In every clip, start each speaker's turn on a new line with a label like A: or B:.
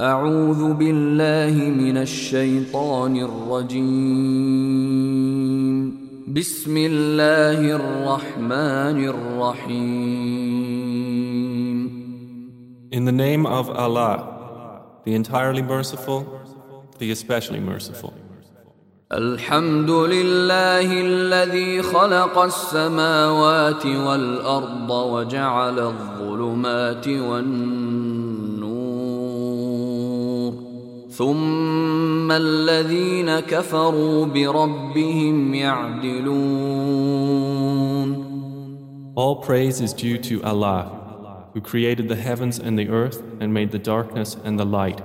A: أعوذ بالله من الشيطان الرجيم بسم الله الرحمن الرحيم
B: In the name of Allah, the entirely merciful, the especially merciful.
A: الحمد لله الذي خلق السماوات والأرض وجعل الظلمات والنور ثم الذين كفروا بربهم يعدلون
B: All praise is due to Allah, who created the heavens and the earth and made the darkness and the light.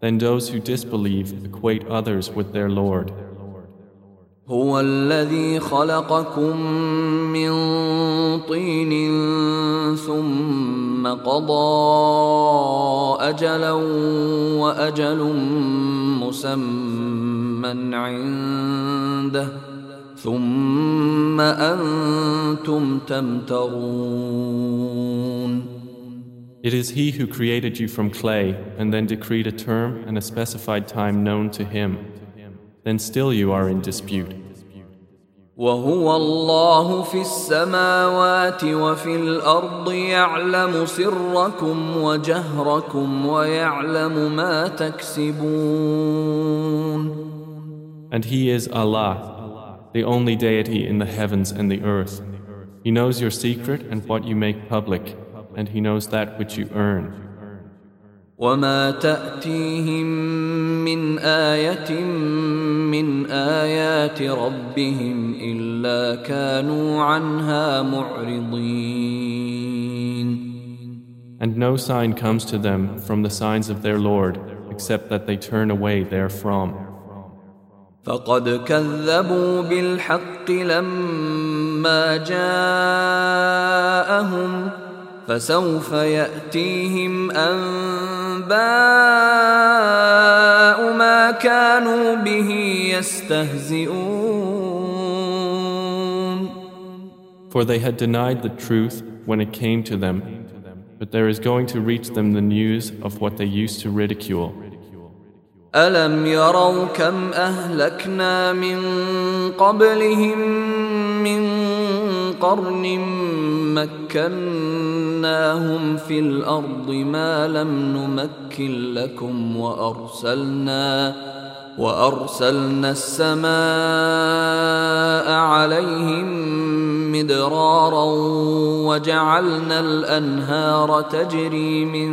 B: Then those who disbelieve equate others with their Lord.
A: هو الذي خلقكم من طين ثم قضى أجلا وأجل مسمى عنده ثم أنتم تمترون
B: It is He who created you from clay and then decreed a term and a specified time known to Him. Then still you are in dispute.
A: وهو الله في السماوات وفي الأرض يعلم سركم وجهركم ويعلم ما تكسبون
B: And He is Allah, the only deity in the heavens and the earth. He knows your secret and what you make public, and He knows that which you earn.
A: وما تأتيهم من آية من آيات ربهم إلا كانوا عنها معرضين
B: And no sign comes to them from the signs of their Lord except that they turn away therefrom.
A: فقد كذبوا بالحق لما جاءهم فسوف يأتيهم أنباء ما كانوا به يستهزئون
B: For they had denied the truth when it came to them, but there is going to reach them the news of what they used to ridicule.
A: ألم يروا كم أهلكنا من قبلهم من قرن مكناهم في الأرض ما لم نمكن لكم وأرسلنا وأرسلنا السماء عليهم مدرارا وجعلنا الأنهار تجري من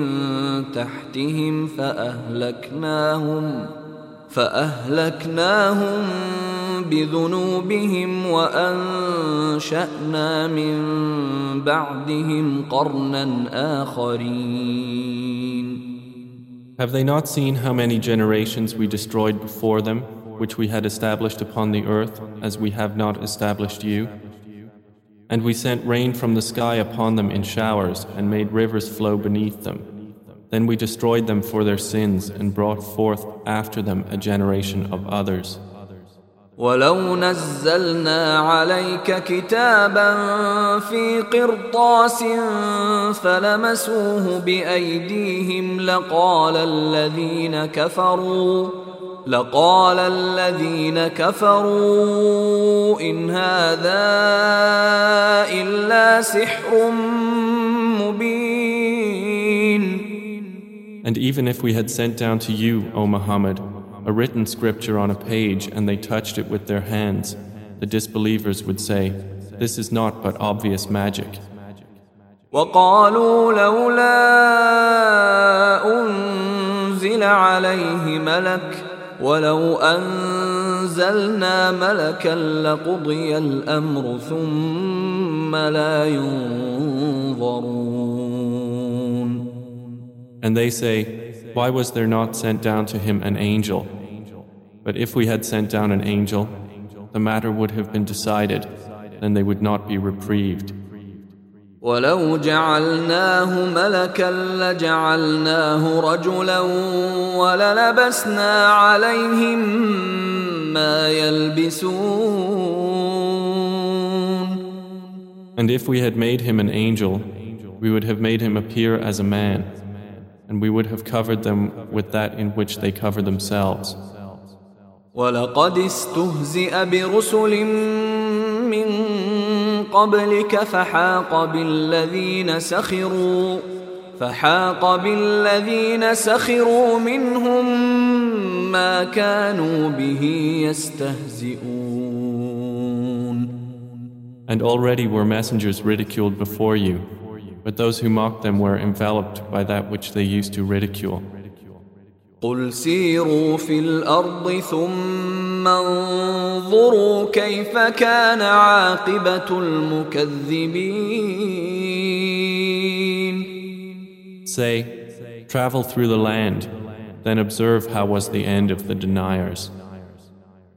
A: تحتهم فأهلكناهم فأهلكناهم بذنوبهم وأنشأنا من بعدهم قرنا آخرين
B: Have they not seen how many generations we destroyed before them, which we had established upon the earth, as we have not established you? And we sent rain from the sky upon them in showers, and made rivers flow beneath them. Then we destroyed them for their sins, and brought forth after them a generation of others.
A: ولو نزلنا عليك كتابا في قرطاس فلمسوه بأيديهم لقال الذين كفروا لقال الذين كفروا إن هذا إلا سحر مبين
B: And even if we had sent down to you, O Muhammad, a written scripture on a page and they touched it with their hands, the disbelievers would say, This is not but obvious magic.
A: وقالوا لولا أنزل عليه ملك ولو أنزلنا ملكا لقضي الأمر ثم لا ينظرون
B: And they say, Why was there not sent down to him an angel? But if we had sent down an angel, the matter would have been decided, then they would not be reprieved.
A: ولو جعلناه ملكا لجعلناه رجلا وللبسنا عليهم ما يلبسون
B: And if we had made him an angel, we would have made him appear as a man. and we would have covered them with that in which they cover themselves.
A: ولقد استهزئ برسل من قبلك فحاق بالذين سخروا فحاق بالذين سخروا منهم ما كانوا به يستهزئون
B: And already were messengers ridiculed before you, but those who mocked them were enveloped by that which they used to ridicule.
A: قل سيروا في الأرض ثم انظروا كيف كان عاقبة المكذبين
B: Say, travel through the land, then observe how was the end of the deniers.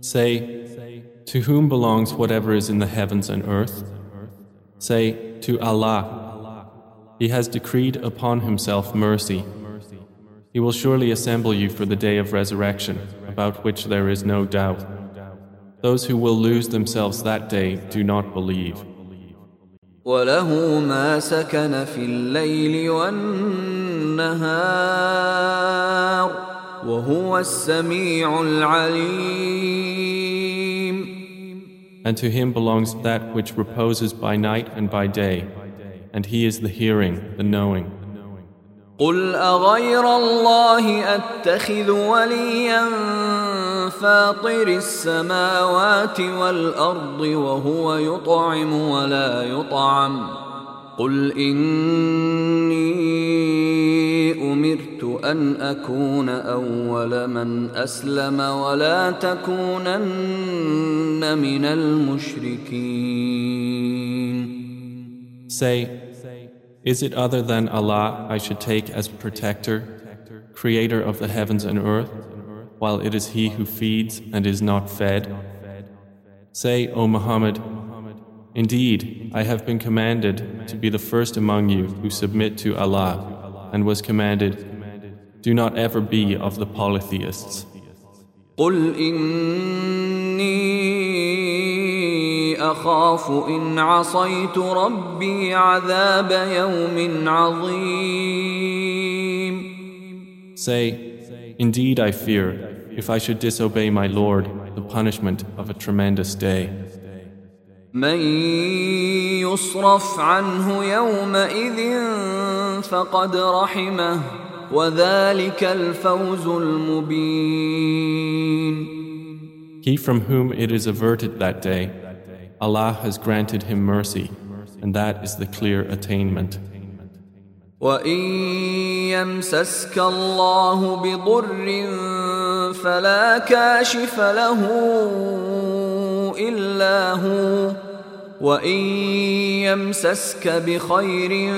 B: Say, To whom belongs whatever is in the heavens and earth? Say, To Allah. He has decreed upon Himself mercy. He will surely assemble you for the day of resurrection, about which there is no doubt. Those who will lose themselves that day do not believe.
A: وله ما سكن في الليل والنهار وهو السميع العليم
B: And to him belongs that which reposes by night and by day, and he is the hearing, the knowing.
A: قل أغير الله أتخذ وليا فاطر السماوات والأرض وهو يطعم ولا يطعم قل إني أمرت أن أكون أول من أسلم ولا تكونن من المشركين
B: Say, Is it other than Allah I should take as protector, creator of the heavens and earth, while it is He who feeds and is not fed? Say, O Muhammad, Indeed, I have been commanded to be the first among you who submit to Allah, and was commanded, Do not ever be of the polytheists.
A: قل إني أخاف إن عصيت ربي عذاب يوم عظيم
B: Say, Indeed, I fear, if I should disobey my Lord, the punishment of a tremendous day.
A: من يصرف عنه يومئذ فقد رحمه وذلك الفوز المبين
B: He from whom it is averted that day, Allah has granted him mercy, and that is the clear attainment.
A: وإن يمسسك الله بضر فلا كاشف له إلا هو وإن يمسسك بخير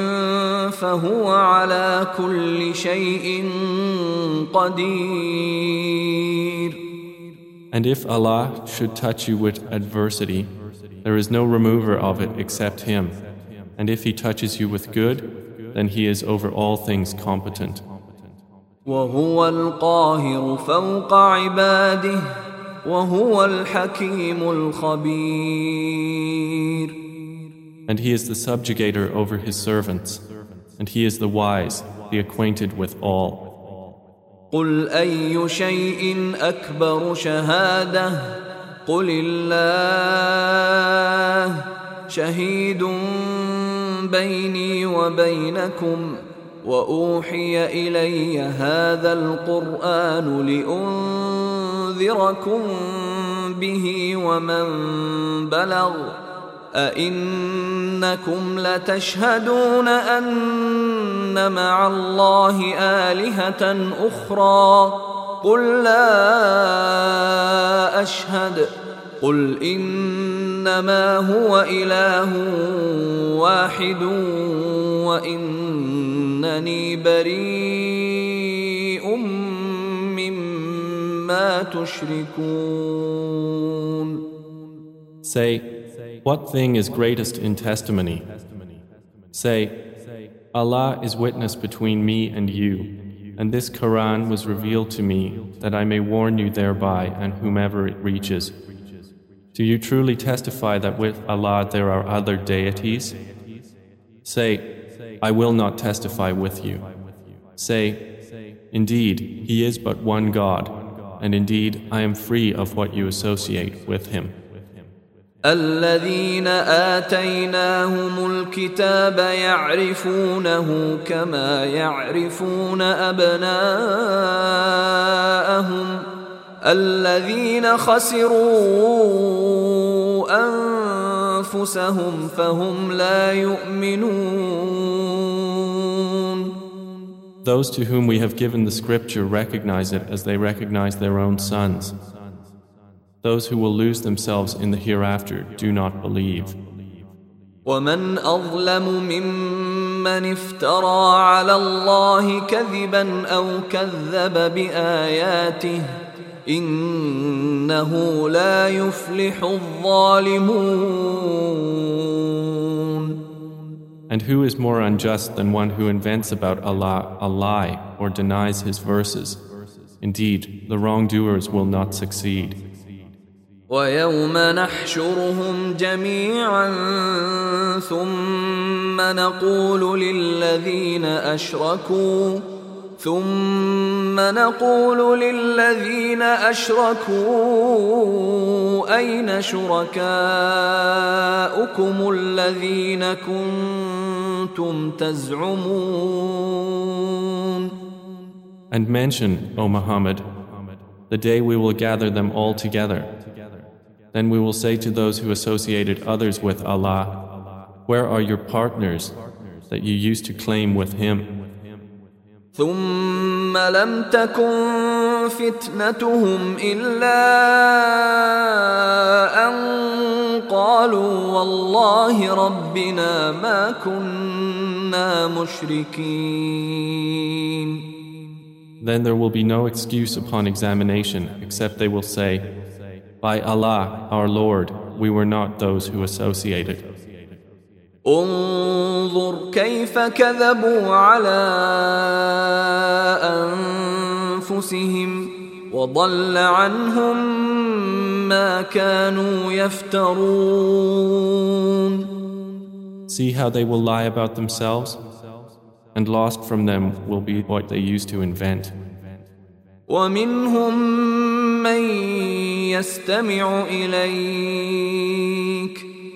A: فهو على كل شيء قدير
B: And if Allah should touch you with adversity, there is no remover of it except Him. And if He touches you with good, then He is over all things competent.
A: وهو القاهر فوق عباده وهو الحكيم الخبير
B: And He is the subjugator over His servants. And He is the wise, the acquainted with all.
A: قل أي شيء أكبر شهادة قل الله شهيد بيني وبينكم وأوحي إلي هذا القرآن لأنذركم به ومن بلغ أئنكم لتشهدون أن مع الله آلهة أخرى قل لا أشهد قل إنما هو إله واحد وإنني بريء ما تشركون
B: Say, what thing is greatest in testimony? Say, Allah is witness between me and you, and this Quran was revealed to me that I may warn you thereby and whomever it reaches. Do you truly testify that with Allah there are other deities? Say, I will not testify with you. Say, Indeed, He is but one God, and indeed I am free of what you associate with Him.
A: الذين آتيناهم الكتاب يعرفونه كما يعرفون أبناءهم الذين خسروا أنفسهم فهم لا يؤمنون
B: Those to whom we have given the scripture recognize it as they recognize their own sons. Those who will lose themselves in the hereafter do not believe.
A: ومن أظلم ممن افترى على الله كذبا أو كذب بآياته إنه لا يفلح الظالمون
B: And who is more unjust than one who invents about Allah a lie or denies his verses? Indeed, the wrongdoers will not succeed.
A: ويوم نحشرهم جميعا ثم نقول للذين اشركوا ثم نقول للذين اشركوا اين شركاؤكم الذين كنتم تزعمون
B: And mention, O Muhammad, the day we will gather them all together. Then we will say to those who associated others with Allah, Where are your partners that you used to claim with Him?
A: ثم لم تكن فتنتهم إلا أن قالوا والله ربنا ما كنا مشركين
B: Then there will be no excuse upon examination except they will say, By Allah, our Lord, we were not those who associated.
A: انظر كيف كذبوا على أنفسهم وضل عنهم ما كانوا يفترون
B: See how they will lie about themselves? And lost from them will be what they used to invent.
A: ومنهم من يستمع إليك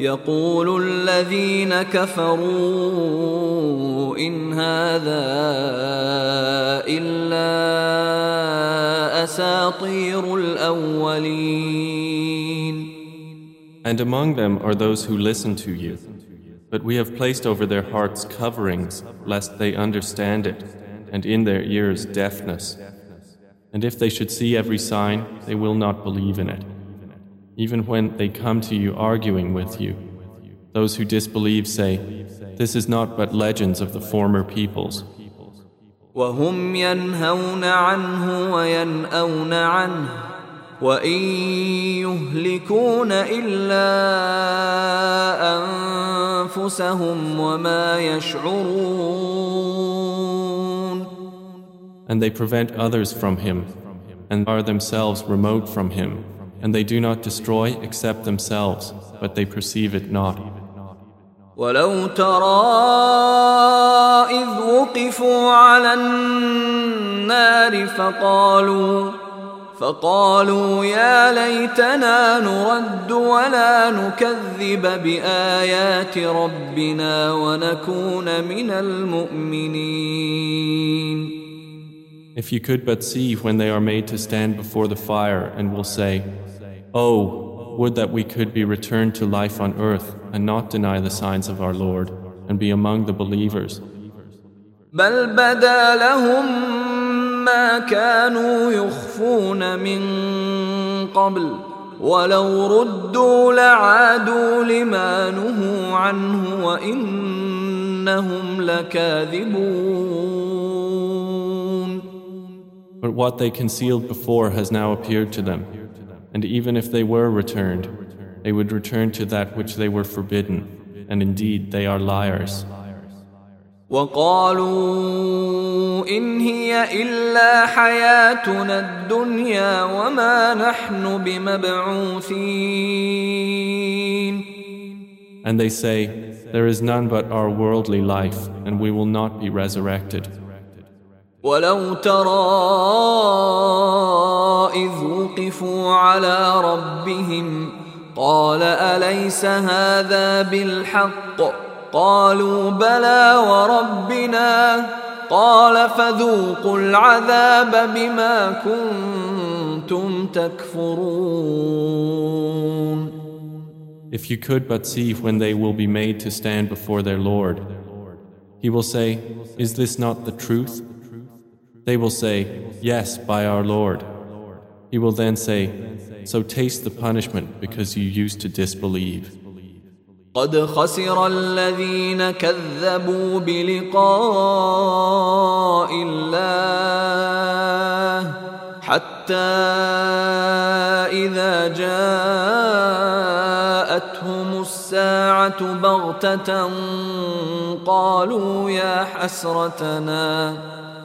A: يقول الذين كفروا إن هذا إلا أساطير الأولين
B: And among them are those who listen to you. But we have placed over their hearts coverings, lest they understand it, and in their ears deafness. And if they should see every sign, they will not believe in it. Even when they come to you arguing with you, those who disbelieve say, This is not but legends of the former peoples.
A: وهم ينهون عنه وينأون عنه وإن يهلكون إلا أنفسهم وما يشعرون
B: And they prevent others from him, and are themselves remote from him, and they do not destroy except themselves, but they perceive it not.
A: ولو ترى إذ وقفوا على النار فقالوا فقالوا يا ليتنا نرد ولا نكذب بآيات ربنا ونكون من المؤمنين
B: If you could but see when they are made to stand before the fire and will say, Oh, would that we could be returned to life on earth and not deny the signs of our Lord and be among the believers.
A: بل بدا لهم ما كانوا يخفون من قبل ولو ردوا لعادوا لما نهوا عنه وإنهم لكاذبون
B: But what they concealed before has now appeared to them. And even if they were returned, they would return to that which they were forbidden. And indeed, they are liars.
A: وقالوا إن هي إلا حياتنا الدنيا وما نحن بمبعوثين
B: And they say, There is none but our worldly life, and we will not be resurrected.
A: ولو ترى إذ وقفوا على ربهم قال أليس هذا بالحق قالوا بلى وربنا قال فذوقوا العذاب بما كنتم تكفرون
B: If you could but see when they will be made to stand before their Lord, He will say, Is this not the truth? They will say, Yes, by our Lord. He will then say, So taste the punishment because you used to disbelieve.
A: قد خسر الذين كذبوا بلقاء الله حتى إذا جاءتهم الساعة بغتة قالوا يا حسرتنا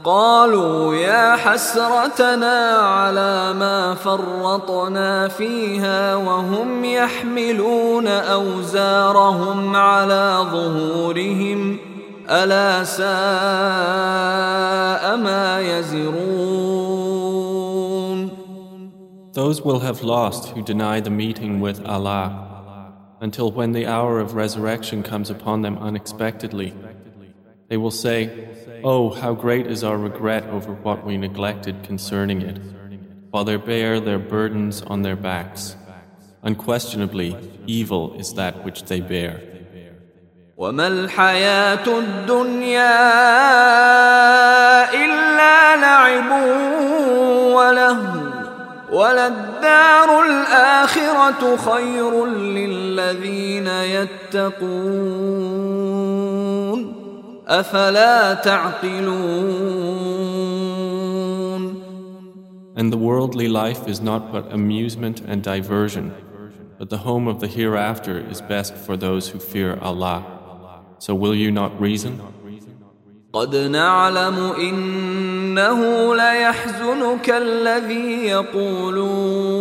A: قالوا يا حسرتنا على ما فرطنا فيها وهم يحملون اوزارهم على ظهورهم الا ساء ما يزرون
B: Those will have lost who deny the meeting with Allah until when the hour of resurrection comes upon them unexpectedly. They will say, Oh, how great is our regret over what we neglected concerning it, while they bear their burdens on their backs. Unquestionably, evil is that which they bear.
A: وما الحياة الدنيا إلا لعب ولهو وللدار الآخرة خير للذين يتقون أفلا تعقلون
B: And the worldly life is not but amusement and diversion, but the home of the hereafter is best for those who fear Allah. So will you not reason?
A: قد نعلم إنه ليحزنك الذي يقولون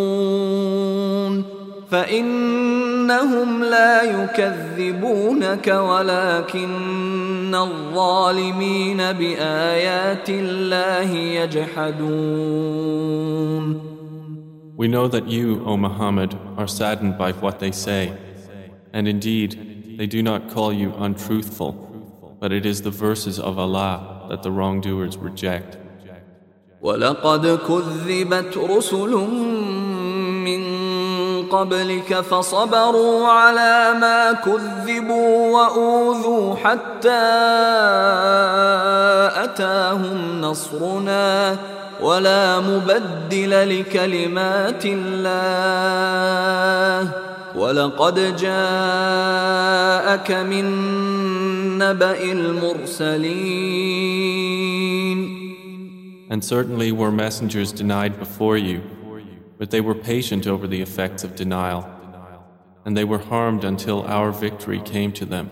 A: فإنهم لا يكذبونك ولكن الظالمين بآيات الله يجحدون
B: We know that you, O Muhammad, are saddened by what they say. And indeed, they do not call you untruthful, but it is the verses of Allah that the wrongdoers reject.
A: ولقد كذبت رسل من قبلك فصبروا على ما كذبوا وأوذوا حتى أتاهم نصرنا ولا مبدل لكلمات الله. ولقد جاءك من نبأ المرسلين.
B: And certainly were messengers denied before you, but they were patient over the effects of denial, and they were harmed until our victory came to them.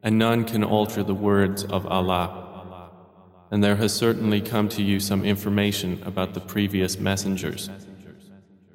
B: And none can alter the words of Allah. And there has certainly come to you some information about the previous messengers.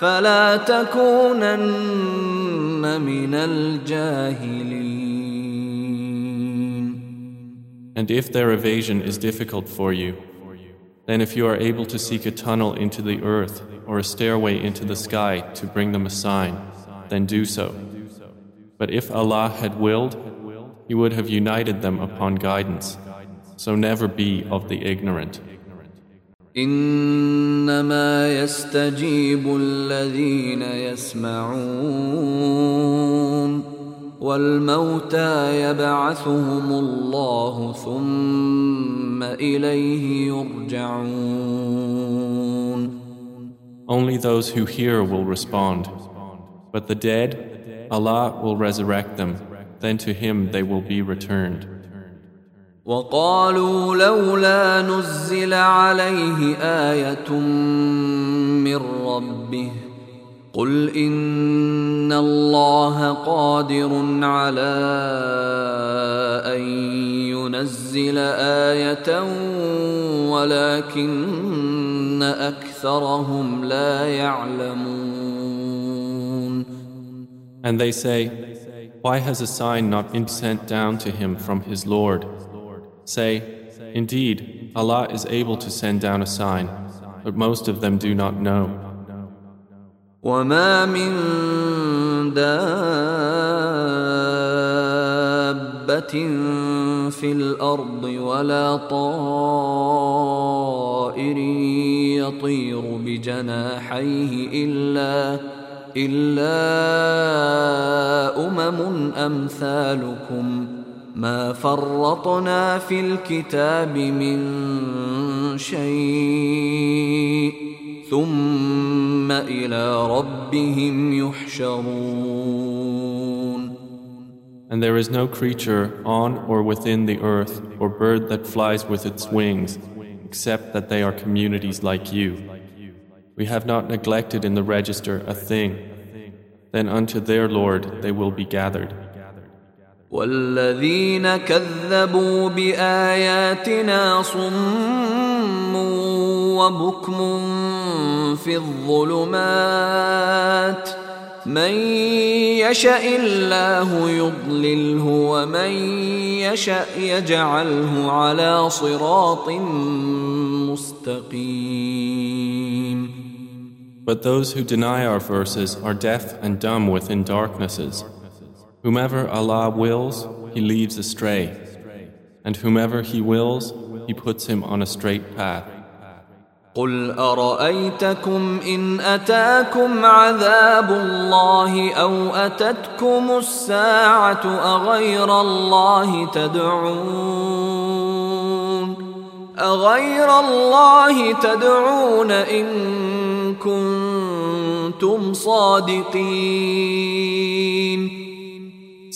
A: فلا تكونن من الجاهلين
B: And if their evasion is difficult for you, then if you are able to seek a tunnel into the earth or a stairway into the sky to bring them a sign, then do so. But if Allah had willed, He would have united them upon guidance. So never be of the ignorant.
A: إنما يستجيب الذين يسمعون والموتى يبعثهم الله ثم إليه يرجعون
B: Only those who hear will respond, but the dead, Allah will resurrect them, then to Him they will be returned.
A: وقالوا لولا نزل عليه آية من ربه قل إن الله قادر على أن ينزل آية ولكن أكثرهم لا يعلمون
B: And they say, Why has a sign not been sent down to him from his Lord? Say, Indeed, Allah is able to send down a sign, but most of them do not know.
A: في الأرض ولا طائر يطير بجناحيه إلا إلا أمم أمثالكم ما فرطنا في الكتاب من شيء ثم إلى ربهم يحشرون
B: And there is no creature on or within the earth or bird that flies with its wings, except that they are communities like you. We have not neglected in the register a thing. Then unto their Lord they will be gathered.
A: والذين كذبوا بآياتنا صم وبكم في الظلمات من يشاء الله يضلله ومن يشاء يجعله على صراط مستقيم
B: But those who deny our verses are deaf and dumb within darknesses. Whomever Allah wills, He leaves astray, and whomever He wills, He puts him on a straight path.
A: قل أرأيتكم إن أتاكم عذاب الله أو أتتكم الساعة أغير الله تدعون أغير الله تدعون إن كنتم صادقين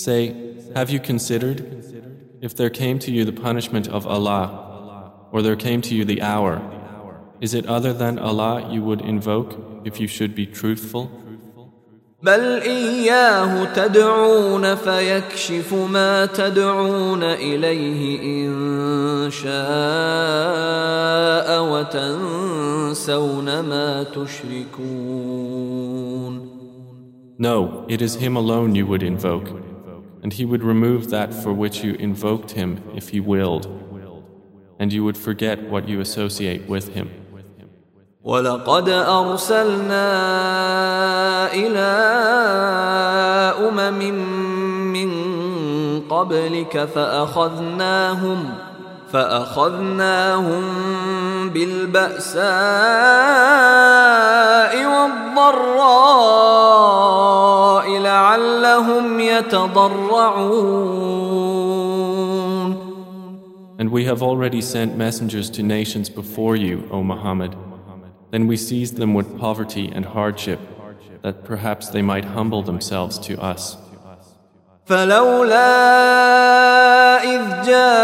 B: Say, have you considered if there came to you the punishment of Allah, or there came to you the hour? Is it other than Allah you would invoke if you should be truthful?
A: بل إياه تدعون فيكشف ما تدعون إليه إن شاء وتنسون ما تشركون
B: No, it is Him alone you would invoke, and He would remove that for which you invoked Him if He willed, and you would forget what you associate with Him.
A: ولقد أرسلنا إلى أمم من قبلك فأخذناهم فأخذناهم بالبأساء والضراء لعلهم يتضرعون
B: And we have already sent messengers to nations before you, O Muhammad. Then we seized them with poverty and hardship, that perhaps they might humble themselves to us.
A: فلولا إذ جاءهم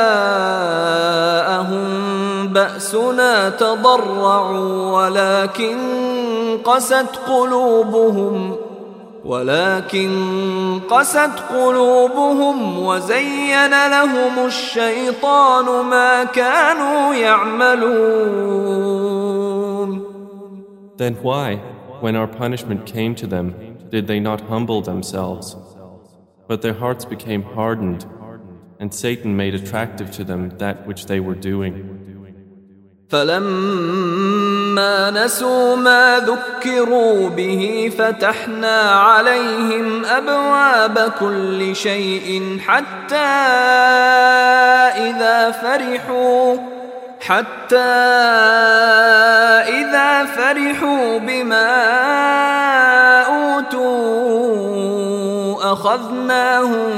A: بأسنا تضرعوا ولكن قست قلوبهم ولكن قست قلوبهم وزين لهم الشيطان ما كانوا يعملون
B: Then why, when our punishment came to them, did they not humble themselves? But their hearts became hardened, and Satan made attractive to them that which they were doing.
A: فلما نسوا ما ذكروا به فتحنا عليهم ابواب كل شيء حتى اذا فرحوا حتى اذا فرحوا بما اوتوا اخذناهم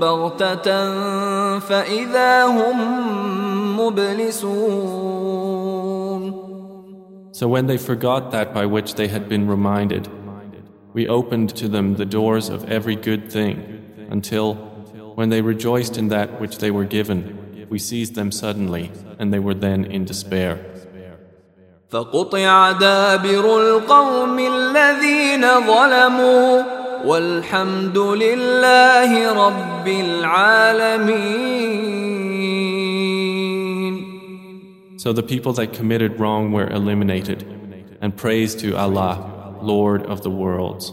A: بغته فاذا هم مبلسون
B: So when they forgot that by which they had been reminded, we opened to them the doors of every good thing, until, when they rejoiced in that which they were given, we seized them suddenly, and they were then in despair.
A: فقطع دابر القوم الذين ظلموا والحمد لله رب العالمين
B: So the people that committed wrong were eliminated, and praise to Allah, Lord of the worlds.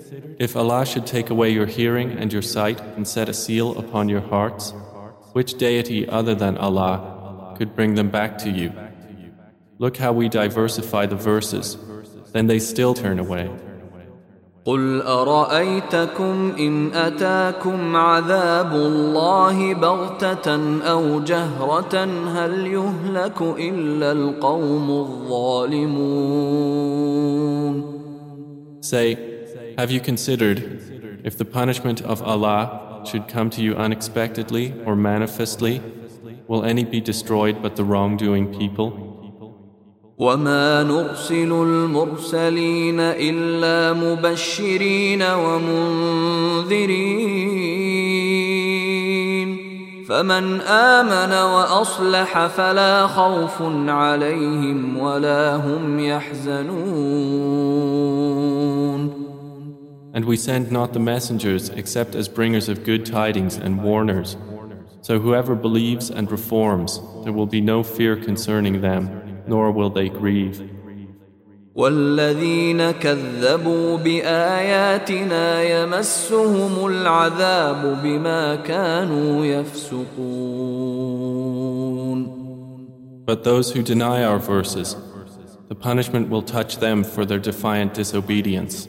B: if Allah should take away your hearing and your sight and set a seal upon your hearts, which deity other than Allah could bring them back to you? Look how we diversify the verses, then they still turn away.
A: قل ارايتكم ان اتاكم عذاب الله بغته او جهره هل يهلك الا القوم الظالمون
B: Say, have you considered if the punishment of Allah should come to you unexpectedly or manifestly, will any be destroyed but the wrongdoing people?
A: وما نرسل المرسلين الا مبشرين ومنذرين فمن امن واصلح فلا خوف عليهم ولا هم يحزنون
B: And we send not the messengers except as bringers of good tidings and warners. So whoever believes and reforms, there will be no fear concerning them nor will they grieve.
A: والذين كذبوا بآياتنا يمسهم العذاب بما كانوا يفسقون
B: But those who deny our verses, the punishment will touch them for their defiant disobedience.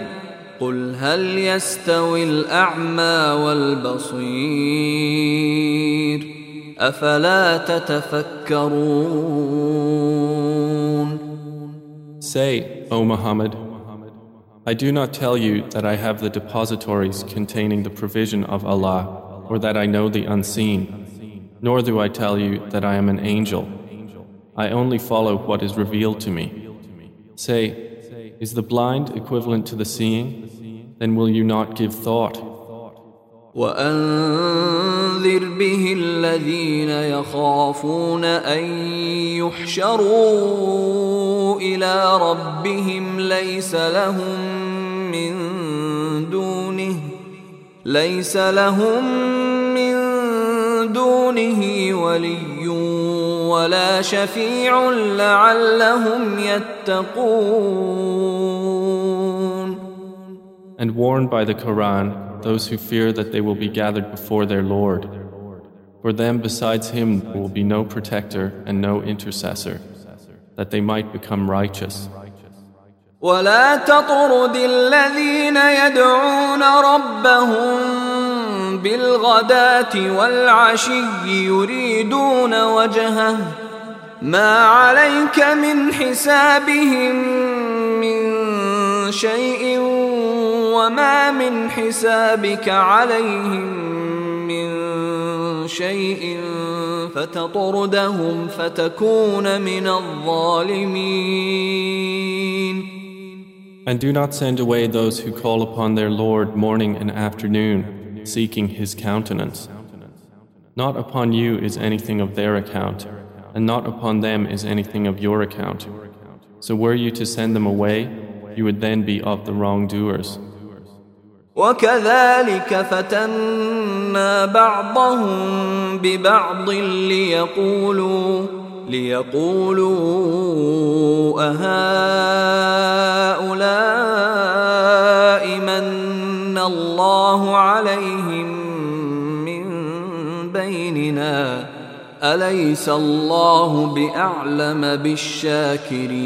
A: قل هل يستوي الاعمى والبصير افلا تتفكرون
B: Say, O Muhammad, I do not tell you that I have the depositories containing the provision of Allah or that I know the unseen, nor do I tell you that I am an angel. I only follow what is revealed to me. Say, is the blind equivalent to the seeing? then will you not give thought?
A: وأنذر به الذين يخافون أن يحشروا إلى ربهم ليس لهم من دونه ليس لهم من دونه ولي ولا شفيع لعلهم يتقون
B: And warn by the Quran those who fear that they will be gathered before their Lord. For them besides him will be no protector and no intercessor, that they might become righteous.
A: ولا تطرد الذين يدعون ربهم بالغداة والعشي يريدون وجهه. ما عليك من حسابهم من شيء وما من حسابك عليهم شيء فتطردهم فتكون من الظالمين.
B: And do not send away those who call upon their Lord morning and afternoon, seeking His countenance. Not upon you is anything of their account, and not upon them is anything of your account. So were you to send them away, you would then be of the wrongdoers.
A: وكذلك فتنا بعضهم ببعض ليقولوا ليقولوا أهؤلاء من الله عليهم من بيننا أليس الله بأعلم بالشاكرين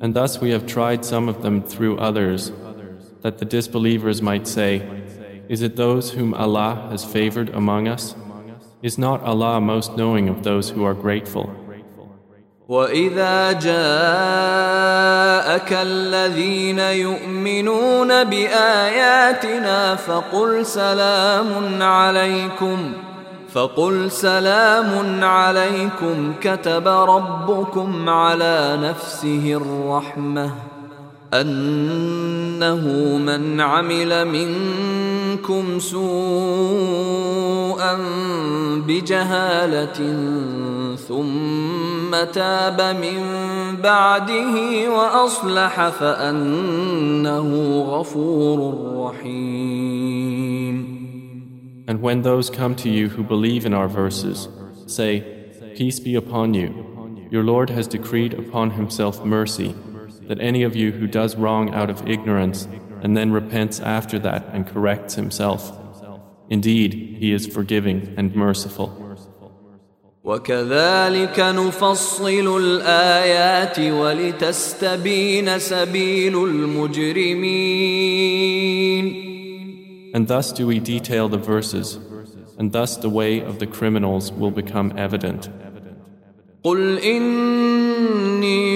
B: And thus we have tried some of them through others that the disbelievers might say, Is it those whom Allah has favored among us? Is not Allah most knowing of those who are grateful?
A: وإذا جاءك الذين يؤمنون بآياتنا فقل سلام عليكم فقل سلام عليكم كتب ربكم على نفسه الرحمه انه من عمل منكم سوءا بجهاله ثم تاب من بعده واصلح فانه غفور رحيم
B: And when those come to you who believe in our verses, say, Peace be upon you. Your Lord has decreed upon himself mercy that any of you who does wrong out of ignorance and then repents after that and corrects himself. Indeed, he is forgiving and merciful.
A: وكذلك نفصل الآيات ولتستبين سبيل المجرمين
B: And thus do we detail the verses, and thus the way of the criminals will become evident.
A: قل إني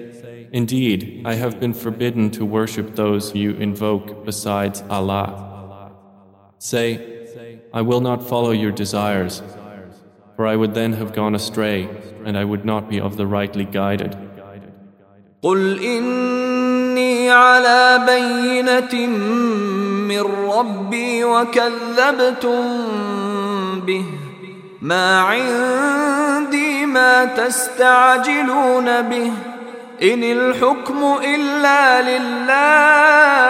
B: Indeed, I have been forbidden to worship those you invoke besides Allah. Say, I will not follow your desires, for I would then have gone astray, and I would not be of the rightly guided.
A: قل إني على بينة من ربي وكذبتم به ما عندي ما تستعجلون به إن الحكم إلا لله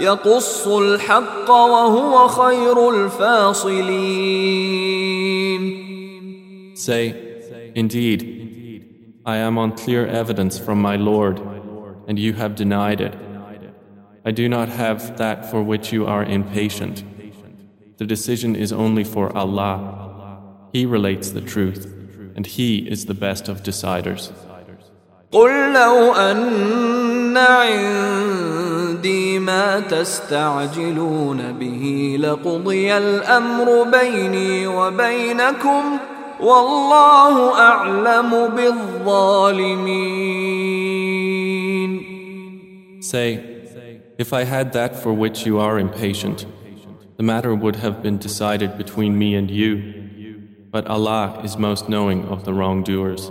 A: يقص الحق وهو خير الفاصلين
B: Say, Indeed, I am on clear evidence from my Lord, and you have denied it. I do not have that for which you are impatient. The decision is only for Allah. He relates the truth, and He is the best of deciders.
A: قل لو أن عندي ما تستعجلون به لقضي الأمر بيني وبينكم والله أعلم بالظالمين
B: Say, if I had that for which you are impatient, the matter would have been decided between me and you, but Allah is most knowing of the wrongdoers.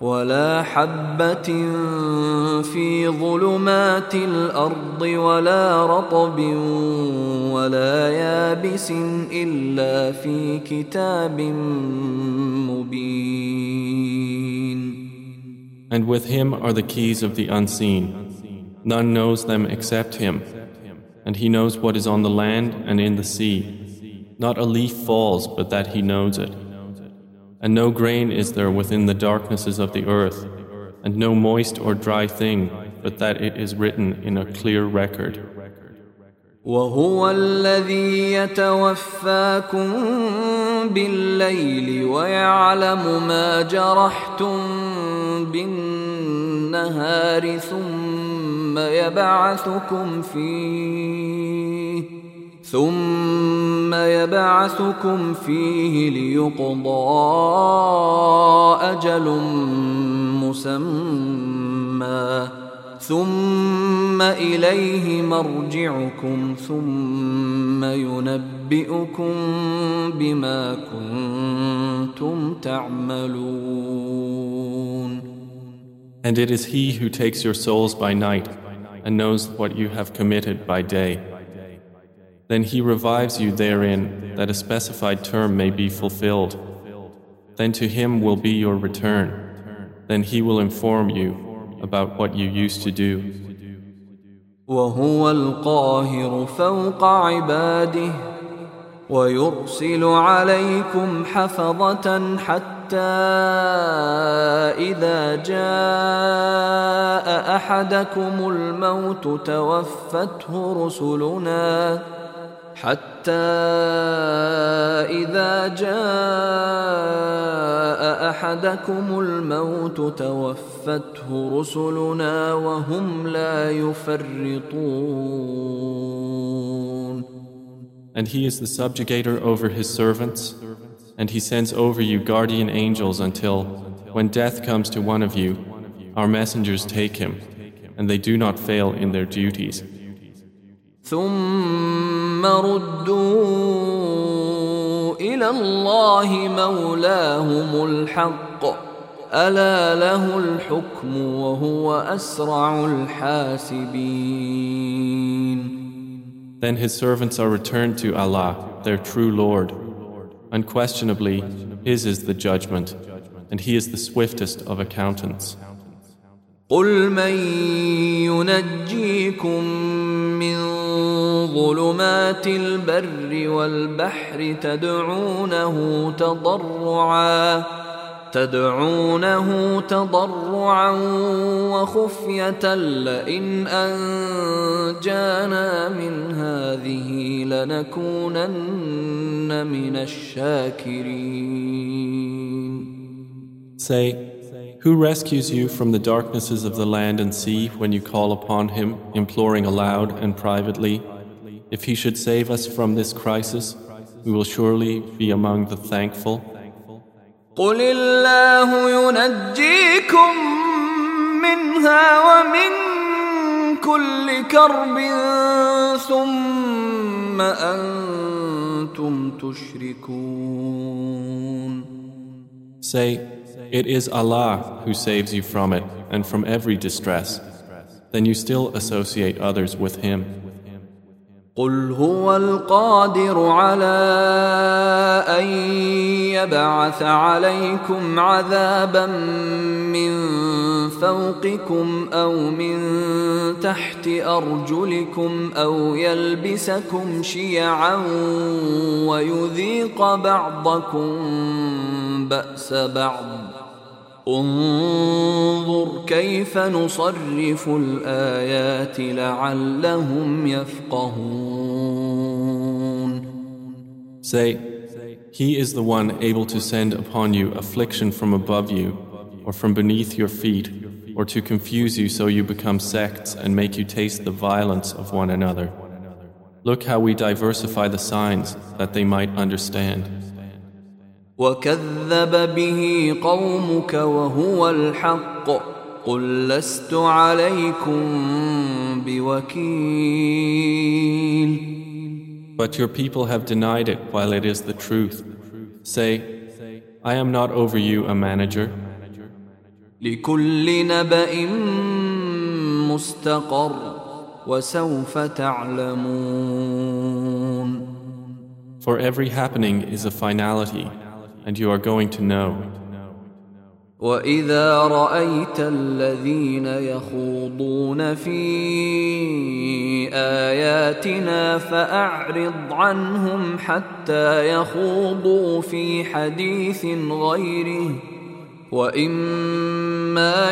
A: ولا حبة في ظلمات الأرض ولا رطب ولا يابس إلا في كتاب مبين
B: And with him are the keys of the unseen. None knows them except him. And he knows what is on the land and in the sea. Not a leaf falls but that he knows it. And no grain is there within the darknesses of the earth, and no moist or dry thing, but that it is written in a clear record.
A: وهو الذي يتوفاكم بالليل ويعلم ما جرحتم بالنهار ثم يبعثكم فيه ثم يبعثكم فيه ليقضى أجل مسمى ثم اليه مرجعكم ثم ينبئكم بما كنتم تعملون
B: And it is he who takes your souls by night and knows what you have committed by day. Then he revives you therein that a specified term may be fulfilled. Then to him will be your return. Then he will inform you about what you used to do.
A: وهو القاهر فوق عباده ويرسل عليكم حفظة حتى إذا جاء أحدكم الموت توفته رسلنا حتى إذا جاء أحدكم الموت توفته رسلنا وهم لا يفرطون
B: And he is the subjugator over his servants, and he sends over you guardian angels until, when death comes to one of you, our messengers take him, and they do not fail in their duties.
A: ثم ردوا الى الله مولاهم الحق الا له الحكم وهو اسرع الحاسبين
B: Then his servants are returned to Allah, their true Lord. Unquestionably, His is the judgment, and He is the swiftest of accountants.
A: قل من ينجيكم من ظلمات البر والبحر تدعونه تضرعا تدعونه تضرعا وخفية لئن أنجانا من هذه لنكونن من الشاكرين.
B: Say, Who rescues you from the darknesses of the land and sea when you call upon him, imploring aloud and privately? If he should save us from this crisis, we will surely be among the thankful.
A: قل الله ينجيكم منها ومن كل كرب ثم أنتم تشركون
B: Say, It is Allah who saves you from it and from every distress. Then you still associate others with Him.
A: قل هو القادر على ان يبعث عليكم عذابا من فوقكم او من تحت ارجلكم او يلبسكم شيعا ويذيق بعضكم باس بعض انظر كيف نصرف الايات لعلهم يفقهون
B: Say, He is the one able to send upon you affliction from above you or from beneath your feet or to confuse you so you become sects and make you taste the violence of one another. Look how we diversify the signs that they might understand.
A: وكذب به قومك وهو الحق قل لست عليكم بوكيل
B: But your people have denied it while it is the truth. Say, I am not over you a manager.
A: لكل نبأ مستقر وسوف تعلمون
B: For every happening is a finality, and you are going to know.
A: واذا رايت الذين يخوضون في اياتنا فاعرض عنهم حتى يخوضوا في حديث غيره واما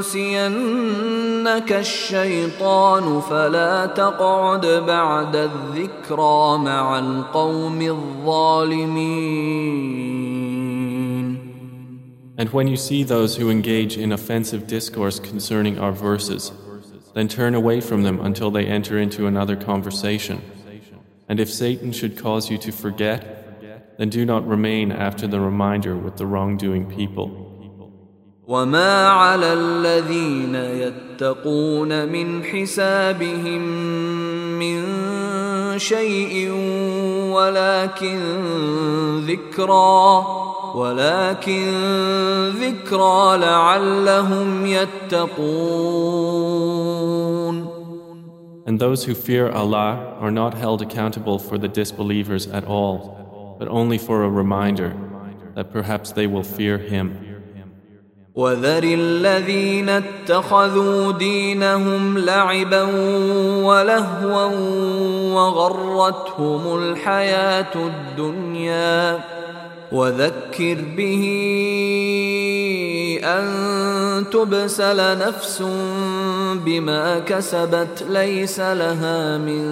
A: ينسينك الشيطان فلا تقعد بعد الذكرى مع القوم الظالمين
B: And when you see those who engage in offensive discourse concerning our verses, then turn away from them until they enter into another conversation. And if Satan should cause you to forget, then do not remain after the reminder with the wrongdoing people.
A: وما على الذين يتقون من حسابهم من شيء ولكن ذكرى ولكن ذكرى لعلهم يتقون
B: And those who fear Allah are not held accountable for the disbelievers at all, but only for a reminder that perhaps they will fear Him.
A: وذر الذين اتخذوا دينهم لعبا ولهوا وغرتهم الحياة الدنيا وذكر به أن تبسل نفس بما كسبت ليس لها من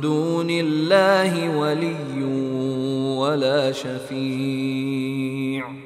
A: دون الله ولي ولا شفيع.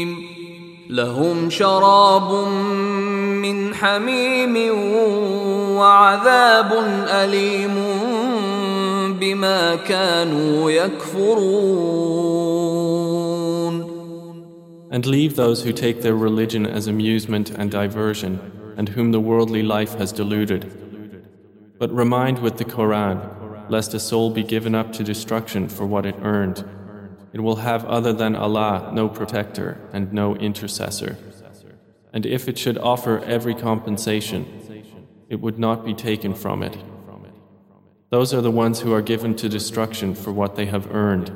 A: لهم شراب من حميم وعذاب أليم بما كانوا يكفرون
B: And leave those who take their religion as amusement and diversion, and whom the worldly life has deluded. But remind with the Quran, lest a soul be given up to destruction for what it earned. It will have other than Allah no protector and no intercessor. And if it should offer every compensation, it would not be taken from it. Those are the ones who are given to destruction for what they have earned.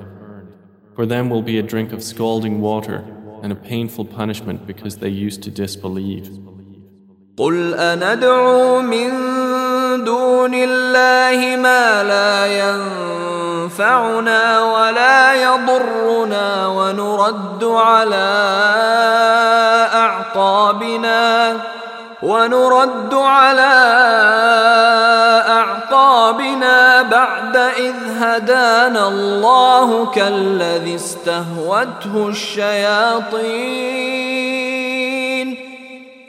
B: For them will be a drink of scalding water and a painful punishment because they used to disbelieve.
A: دون الله ما لا ينفعنا ولا يضرنا ونرد على أعقابنا ونرد على أعقابنا بعد إذ هدانا الله كالذي استهوته الشياطين.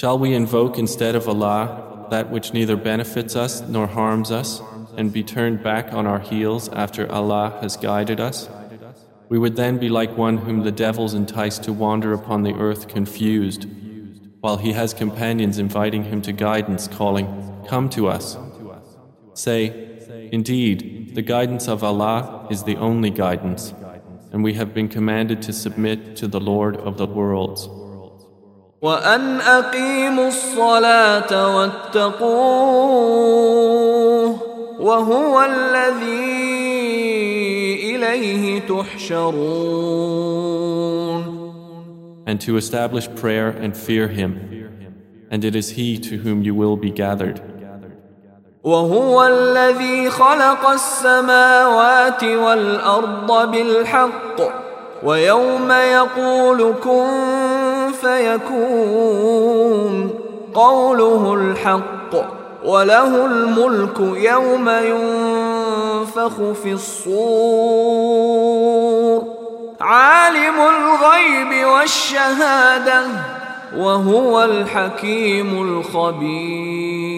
B: Shall we invoke instead of Allah that which neither benefits us nor harms us, and be turned back on our heels after Allah has guided us? We would then be like one whom the devils entice to wander upon the earth confused, while he has companions inviting him to guidance, calling, Come to us. Say, Indeed, the guidance of Allah is the only guidance, and we have been commanded to submit to the Lord of the worlds.
A: وأن أقيموا الصلاة واتقوه وهو الذي إليه تحشرون
B: And to establish prayer and fear Him, and it is He to whom you will be gathered.
A: وهو الذي خلق السماوات والأرض بالحق ويوم يقول كن فيكون قوله الحق وله الملك يوم ينفخ في الصور عالم الغيب والشهاده وهو الحكيم الخبير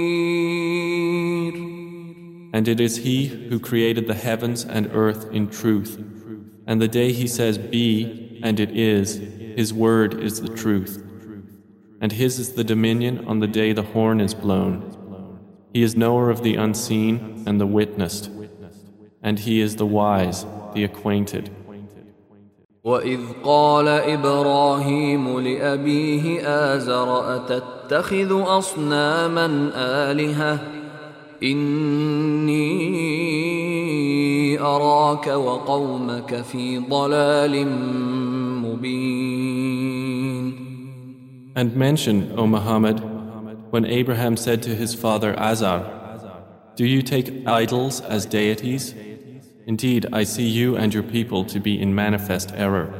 B: And it is He who created the heavens and earth in truth. And the day He says, Be, and it is, His word is the truth. And His is the dominion on the day the horn is blown. He is knower of the unseen and the witnessed. And He is the wise, the acquainted.
A: وإذ قال إبراهيم لأبيه آزر أتتخذ أصناما آلهة إني أراك وقومك في ضلال مبين
B: And mention, O Muhammad, when Abraham said to his father Azar, Do you take idols as deities? Indeed, I see you and your people to be in manifest error.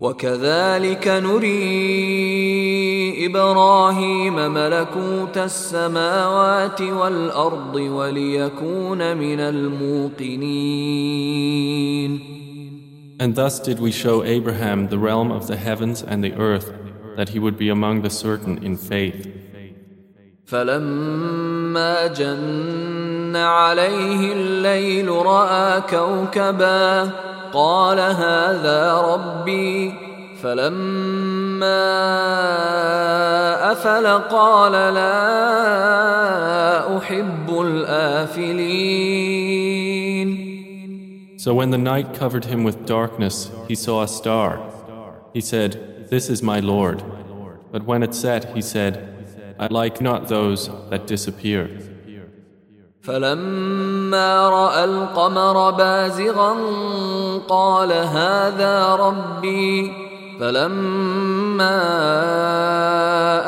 A: وكذلك نري إبراهيم ملكوت السماوات والأرض وليكون من الموقنين
B: And thus did we show Abraham the realm of the heavens and the earth, that he would be among the certain in faith.
A: فلما جن عليه الليل راى كوكبا قال هذا ربي فلما افل قال لا احب الافلين
B: So when the night covered him with darkness, he saw a star. He said, This is my Lord. But when it set, he said, I like not those that disappear.
A: فلما راى القمر بازغا قال هذا ربي فلما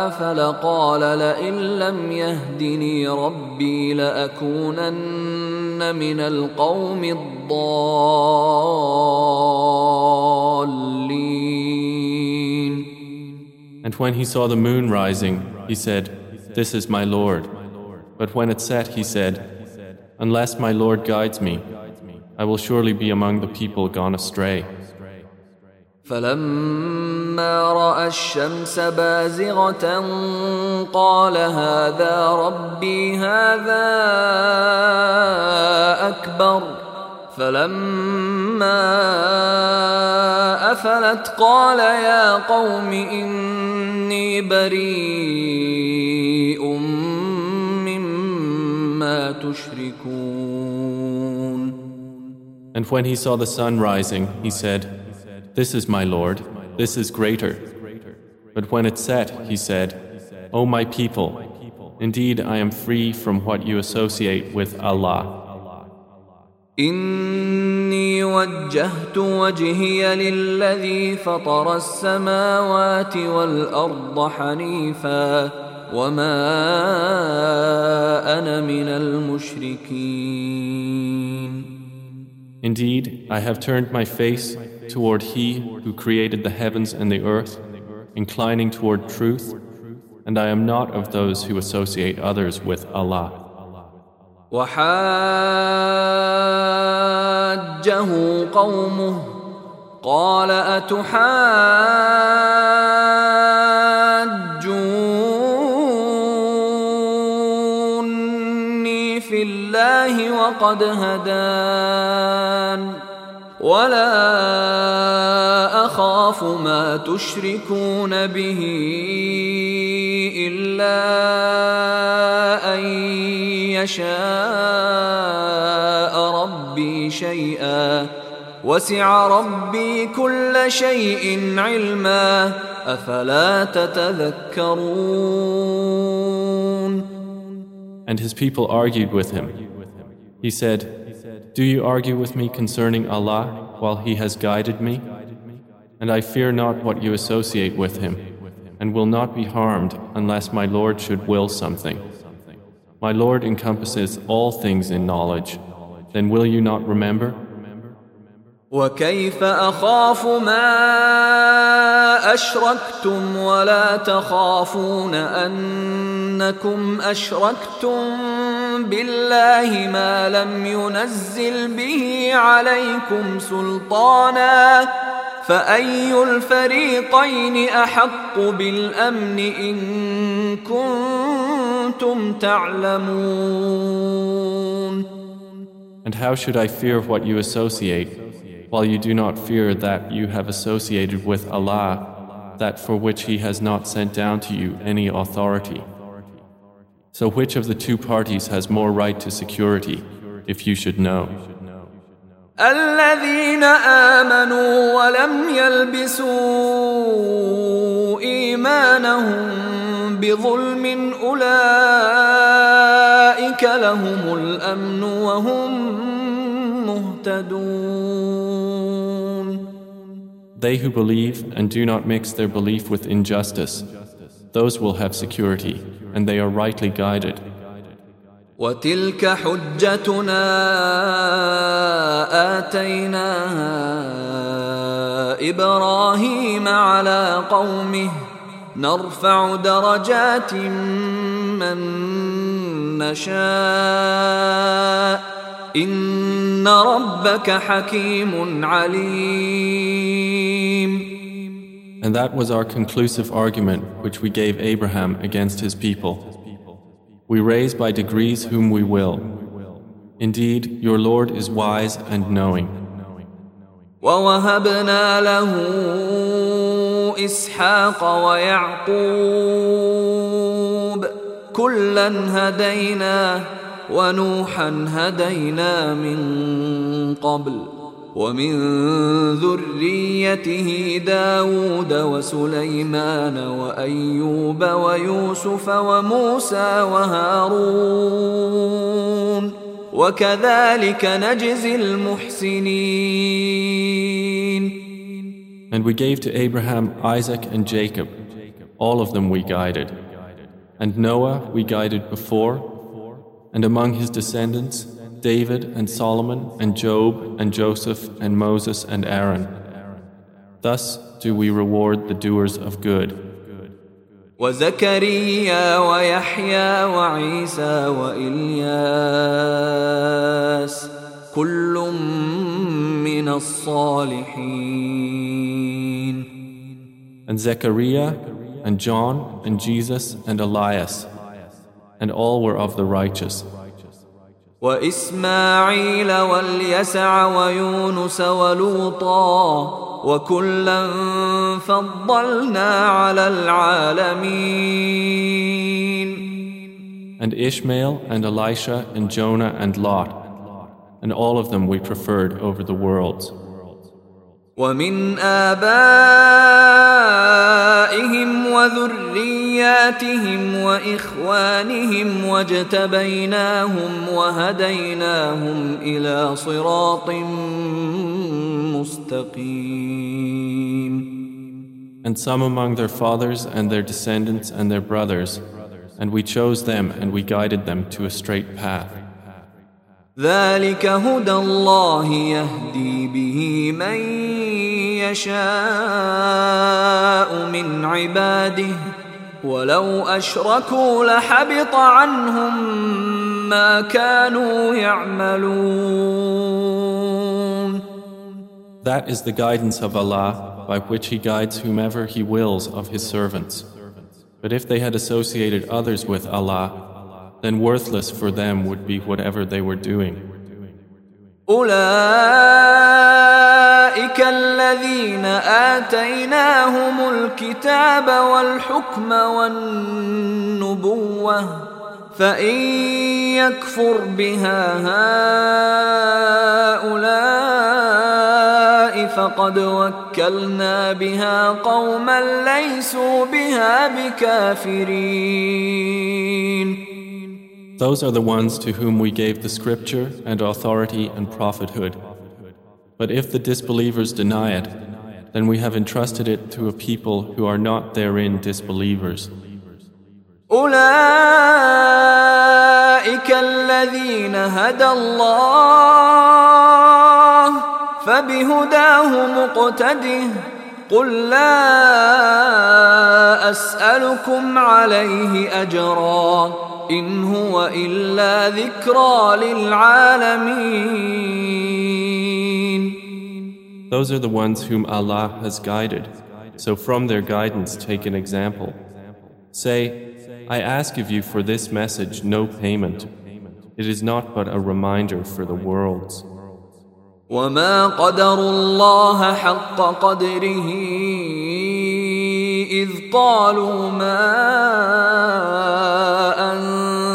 A: افل قال لئن لم يهدني ربي لاكونن من القوم الضالين
B: And when he saw the moon rising, he said, This is my Lord. But when it set, he said, Unless my Lord guides me, I will surely be among the people gone astray.
A: فلما رأى الشمس بازغة قال هذا ربي هذا أكبر. فلما أفلت قال يا قوم إني بريء مما تشركون.
B: And when he saw the sun rising, he said, This is my Lord, this is greater. But when it set, he said, O my people, indeed I am free from what you associate with Allah.
A: إني وجهت وجهي للذي فطر السماوات والأرض حنيفا وما أنا من المشركين
B: Indeed, I have turned my face toward He who created the heavens and the earth, inclining toward truth, and I am not of those who associate others with Allah.
A: وحاجه قومه قال أتحاجوني في الله وقد هدان ولا أخاف ما تشركون به إلا أن يشاء ربي شيئا. وسع ربي كل شيء علما. أفلا تتذكرون؟
B: And his people argued with him. He said, Do you argue with me concerning Allah while He has guided me? And I fear not what you associate with Him, and will not be harmed unless my Lord should will something. My Lord encompasses all things in knowledge. Then will you not remember?
A: وكيف اخاف ما اشركتم ولا تخافون انكم اشركتم بالله ما لم ينزل به عليكم سلطانا فاي الفريقين احق بالامن ان كنتم تعلمون
B: And how should I fear what you associate while you do not fear that you have associated with Allah that for which He has not sent down to you any authority. So, which of the two parties has more right to security, if you should know?
A: الذين آمنوا ولم يلبسوا إيمانهم بظلم أولئك لهم الأمن وهم
B: They who believe and do not mix their belief with injustice, those will have security, And they are rightly guided.
A: وتلك حجتنا آتيناها إبراهيم على قومه نرفع درجات من نشاء إن ربك حكيم عليم
B: And that was our conclusive argument which we gave Abraham against his people. We raise by degrees whom we will. Indeed, your Lord is wise and knowing.
A: ووهبنا له إسحاق ويعقوب كلا هديناه ونوحا هدينا من قبل ومن ذريته داود وسليمان وأيوب ويوسف وموسى وهارون وكذلك نجزي المحسنين
B: And we gave to Abraham, Isaac and Jacob. All of them we guided. And Noah we guided before and among his descendants, David and Solomon and Job and Joseph and Moses and Aaron. Thus do we reward the doers of good.
A: وزكريا ويحيى وعيسى وإلياس كل من الصالحين
B: And Zechariah and John and Jesus and Elias and all were of the righteous.
A: واسماعيل واليسع ويونس ولوطا وكلا فضلنا على العالمين
B: And Ishmael and Elisha and Jonah and Lot, and all of them we preferred over the worlds.
A: ومن آبائهم وذرياتهم وإخوانهم واجتبيناهم وهديناهم إلى صراط مستقيم
B: And some among their fathers and their descendants and their brothers, and we chose them and we guided them to a straight path.
A: ذلك هدى الله يهدي به من يشاء من عباده ولو اشركوا لحبط عنهم ما كانوا يعملون
B: That is the guidance of Allah by which He guides whomever He wills of His servants. But if they had associated others with Allah, then worthless for them would be whatever they were doing.
A: أولئك الذين آتيناهم الكتاب والحكم والنبوة فإن يكفر بها هؤلاء فقد وكلنا بها قوما ليسوا بها بكافرين
B: Those are the ones to whom we gave the scripture and authority and prophethood. But if the disbelievers deny it, then we have entrusted it to a people who are not therein disbelievers.
A: أولئك الذين هدى الله فبهداه مقتده قل لا أسألكم عليه أجرا إن هو إلا ذكرى للعالمين
B: Those are the ones whom Allah has guided, so from their guidance take an example. Say, I ask of you for this message no payment. It is not but a reminder for the worlds.
A: وما قدر الله حق قدره إذ قالوا ما أنزل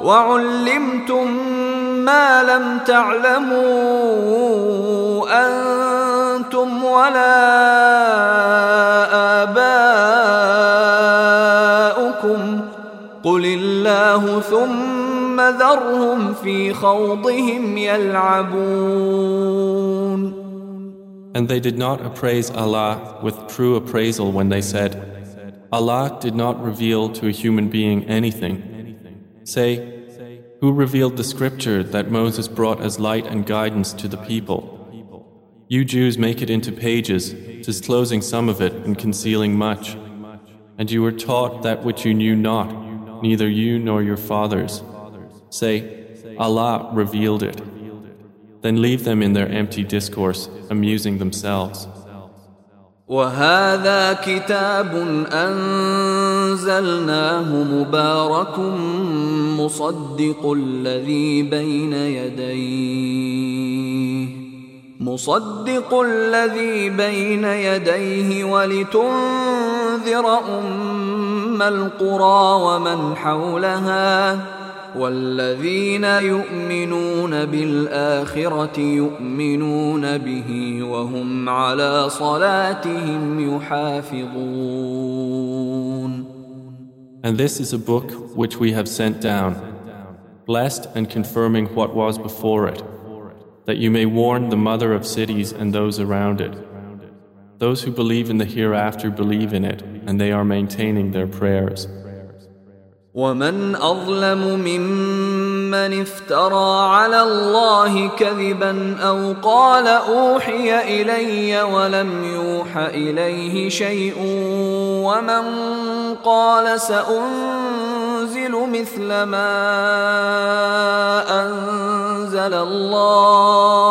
A: وعلمتم ما لم تعلموا أنتم ولا آباؤكم قل الله ثم ذرهم في خوضهم يلعبون
B: And they did not appraise Allah with true appraisal when they said, Allah did not reveal to a human being anything. Say, Who revealed the scripture that Moses brought as light and guidance to the people? You Jews make it into pages, disclosing some of it and concealing much. And you were taught that which you knew not, neither you nor your fathers. Say, Allah revealed it. Then leave them in their empty discourse, amusing themselves.
A: وهذا كتاب أنزلناه مبارك مصدق الذي بين يديه مصدق الذي بين يديه ولتنذر أم القرى ومن حولها والذين يؤمنون بالآخرة يؤمنون به وهم على صلاتهم يحافظون
B: And this is a book which we have sent down, blessed and confirming what was before it, that you may warn the mother of cities and those around it. Those who believe in the hereafter believe in it, and they are maintaining their prayers.
A: ومن اظلم ممن افترى على الله كذبا أو قال اوحي الي ولم يوح اليه شيء ومن قال سانزل مثل ما انزل الله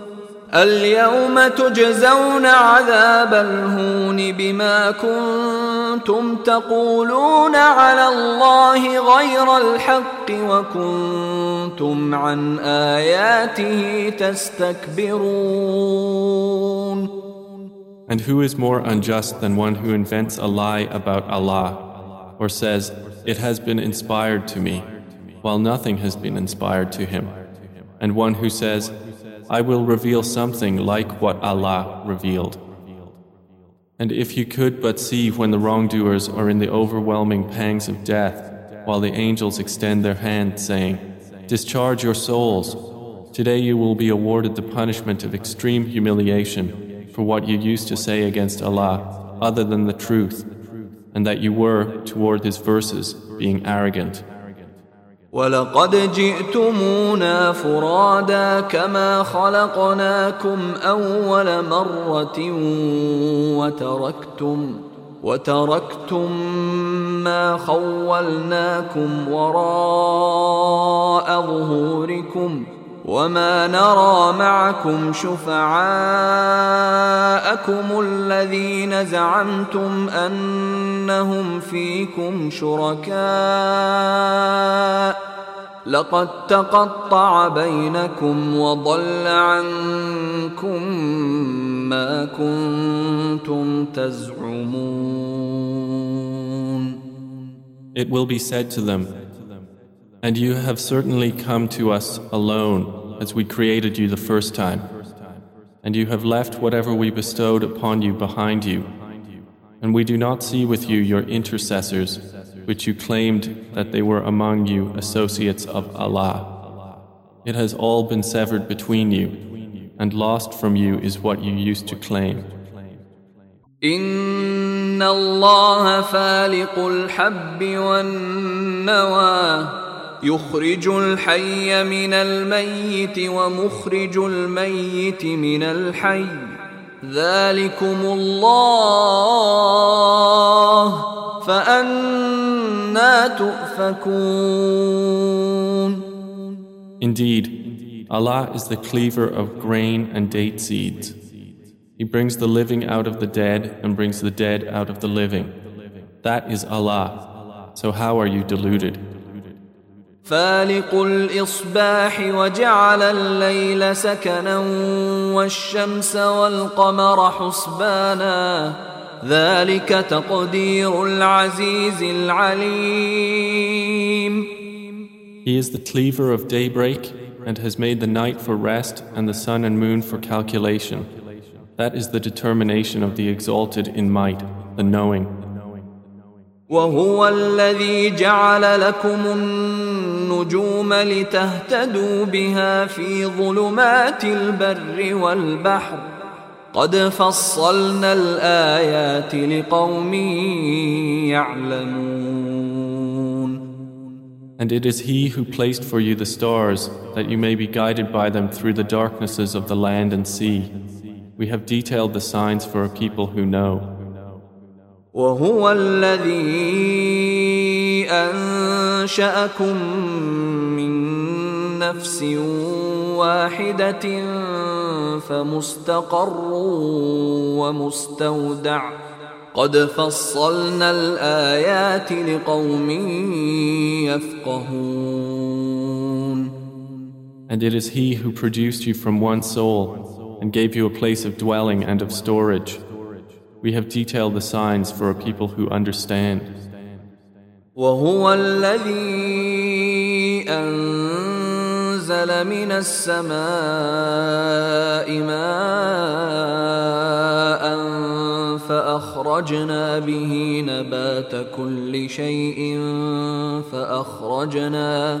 A: اليوم تجزون عذاب الهون بما كنتم تقولون على الله غير الحق وكنتم عن آياته تستكبرون
B: And who is more unjust than one who invents a lie about Allah or says, It has been inspired to me, while nothing has been inspired to him, and one who says, I will reveal something like what Allah revealed. And if you could but see when the wrongdoers are in the overwhelming pangs of death, while the angels extend their hand, saying, Discharge your souls. Today you will be awarded the punishment of extreme humiliation for what you used to say against Allah, other than the truth, and that you were, toward his verses, being arrogant.
A: ولقد جئتمونا فرادا كما خلقناكم أول مرة وتركتم وتركتم ما خولناكم وراء ظهوركم ۖ وما نرى معكم شفعاءكم الذين زعمتم انهم فيكم شركاء لقد تقطع بينكم وضل عنكم ما كنتم تزعمون
B: It will be said to them And you have certainly come to us alone as we created you the first time. And you have left whatever we bestowed upon you behind you. And we do not see with you your intercessors, which you claimed that they were among you associates of Allah. It has all been severed between you, and lost from you is what you used to claim.
A: إن الله فالق الحب والنوى يخرج الحي من الميت ومخرج الميت من الحي ذلكم الله فأنا تؤفكون
B: Indeed, Allah is the cleaver of grain and date seeds. He brings the living out of the dead and brings the dead out of the living. That is Allah. So how are you deluded?
A: فالق الاصباح وجعل الليل سكنا والشمس والقمر حسبانا ذلك تقدير العزيز العليم
B: He is the cleaver of daybreak and has made the night for rest and the sun and moon for calculation. That is the determination of the exalted in might, the knowing.
A: وهو الذي جعل لكم النجوم لتهتدوا بها في ظلمات البر والبحر قد فصلنا الآيات لقوم يعلمون
B: And it is He who placed for you the stars, that you may be guided by them through the darknesses of the land and sea. We have detailed the signs for a people who know.
A: وهو الذي انشاكم من نفس واحدة فمستقر ومستودع قد فصلنا الايات لقوم يفقهون
B: And it is He who produced you from one soul and gave you a place of dwelling and of storage. We have detailed the signs for a people who understand.
A: وهو الذي أنزل من السماء ماء فأخرجنا به نبات كل شيء فأخرجنا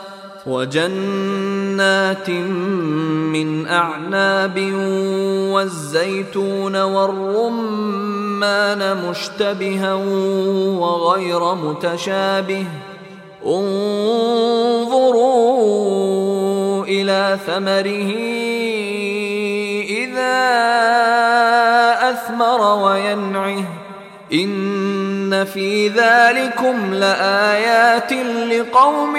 A: وجنات من أعناب والزيتون والرمان مشتبها وغير متشابه ۖ. انظروا إلى ثمره إذا أثمر وينعه. إن في ذلكم لآيات لقوم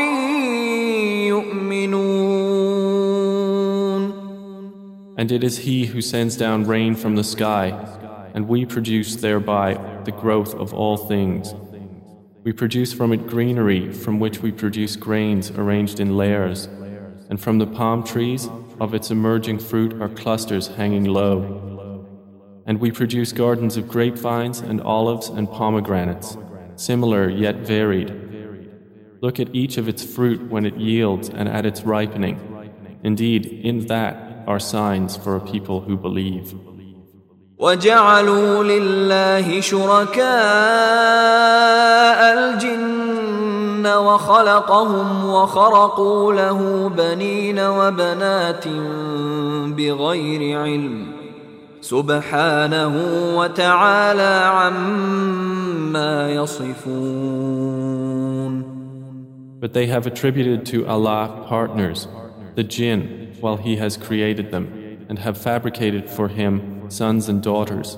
B: And it is He who sends down rain from the sky, and we produce thereby the growth of all things. We produce from it greenery, from which we produce grains arranged in layers, and from the palm trees, of its emerging fruit are clusters hanging low. And we produce gardens of grapevines and olives and pomegranates, similar yet varied. Look at each of its fruit when it yields and at its ripening. Indeed, in that are signs for a people who believe.
A: وجعلوا لله شركاء الجن وخلقهم وخرقوا له بنين وبنات بغير علم سبحانه وتعالى عما يصفون
B: But they have attributed to Allah partners, the jinn, while He has created them, and have fabricated for Him sons and daughters.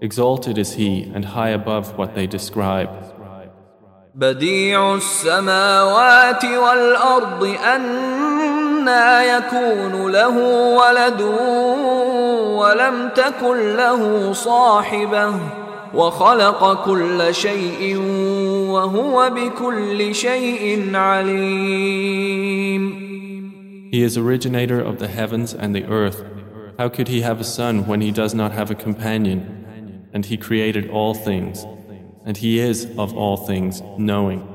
B: Exalted is He and high above what they describe.
A: بديع السماوات والأرض أنا يكون له ولد ولم تكن له صاحبه وخلق كل شيء وهو بكل شيء عليم
B: He is originator of the heavens and the earth. How could he have a son when he does not have a companion? And he created all things. And he is of all things knowing.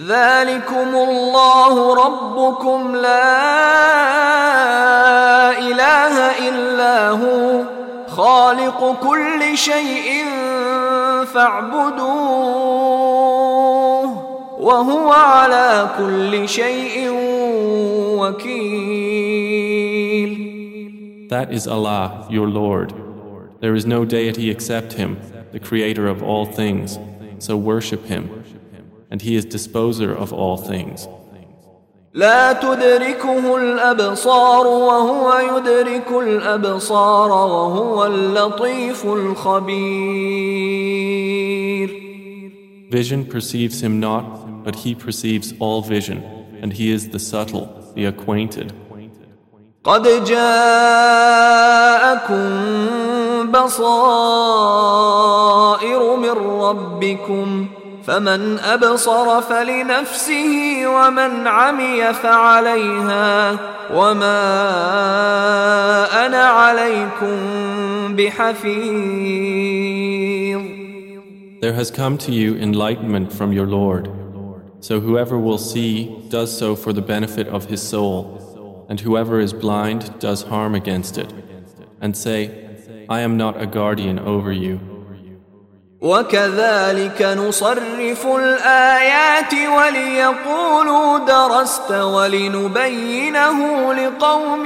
A: ذلكم الله ربكم لا إله إلا هو خالق كل شيء فاعبدوه وهو على كل شيء وكيل
B: That is Allah, your Lord. There is no deity except Him, the Creator of all things, so worship Him. And He is disposer of all things.
A: لا تدركه الأبصار وهو يدرك الأبصار وهو اللطيف الخبير
B: Vision perceives him not, but he perceives all vision, and he is the subtle, the acquainted.
A: قد جاءكم بصائر من ربكم فمن أبصر فلنفسه ومن عمي فعليها وما أنا عليكم بحفيظ
B: There has come to you enlightenment from your Lord. So whoever will see does so for the benefit of his soul, and whoever is blind does harm against it. And say, I am not a guardian over you.
A: وكذلك نصرف الآيات وليقولوا درست ولنبينه لقوم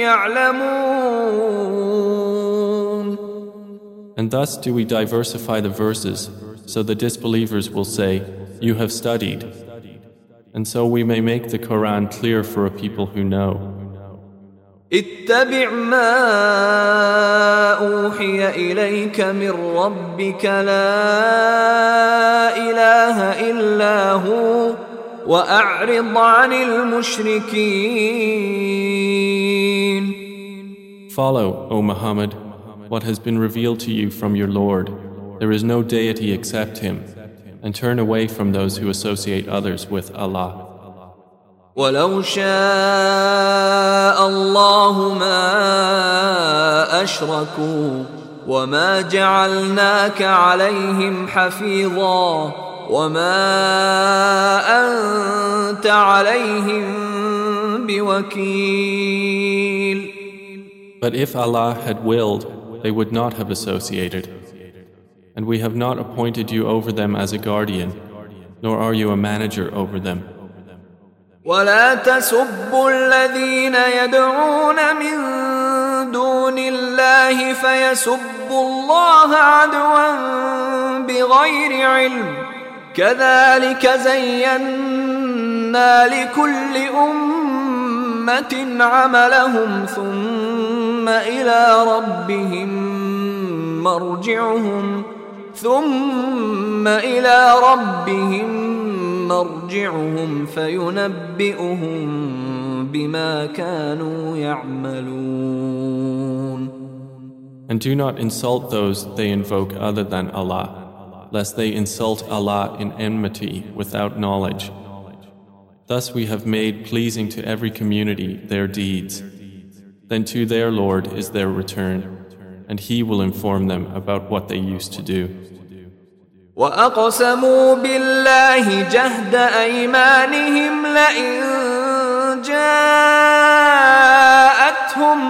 A: يعلمون
B: And thus do we diversify the verses, so the disbelievers will say, You have studied. And so we may make the Quran clear for a people who know.
A: اتبع ما أوحي إليك من ربك لا إله إلا هو وأعرض عن المشركين
B: Follow, O Muhammad, what has been revealed to you from your Lord. There is no deity except Him, and turn away from those who associate others with Allah.
A: ولو شاء الله ما أشركوا وما جعلناك عليهم حفيظا وما أنت عليهم بوكيل
B: But if Allah had willed, they would not have associated. And we have not appointed you over them as a guardian, nor are you a manager over them.
A: ولا تسبوا الذين يدعون من دون الله فيسبوا الله عدوا بغير علم. كذلك زينا لكل أمة عملهم ثم إلى ربهم مرجعهم ثم إلى ربهم مرجعهم فينبئهم بما كانوا يعملون
B: And do not insult those they invoke other than Allah, lest they insult Allah in enmity without knowledge. Thus we have made pleasing to every community their deeds. Then to their Lord is their return, and He will inform them about what they used to do.
A: وأقسموا بالله جهد أيمانهم لئن جاءتهم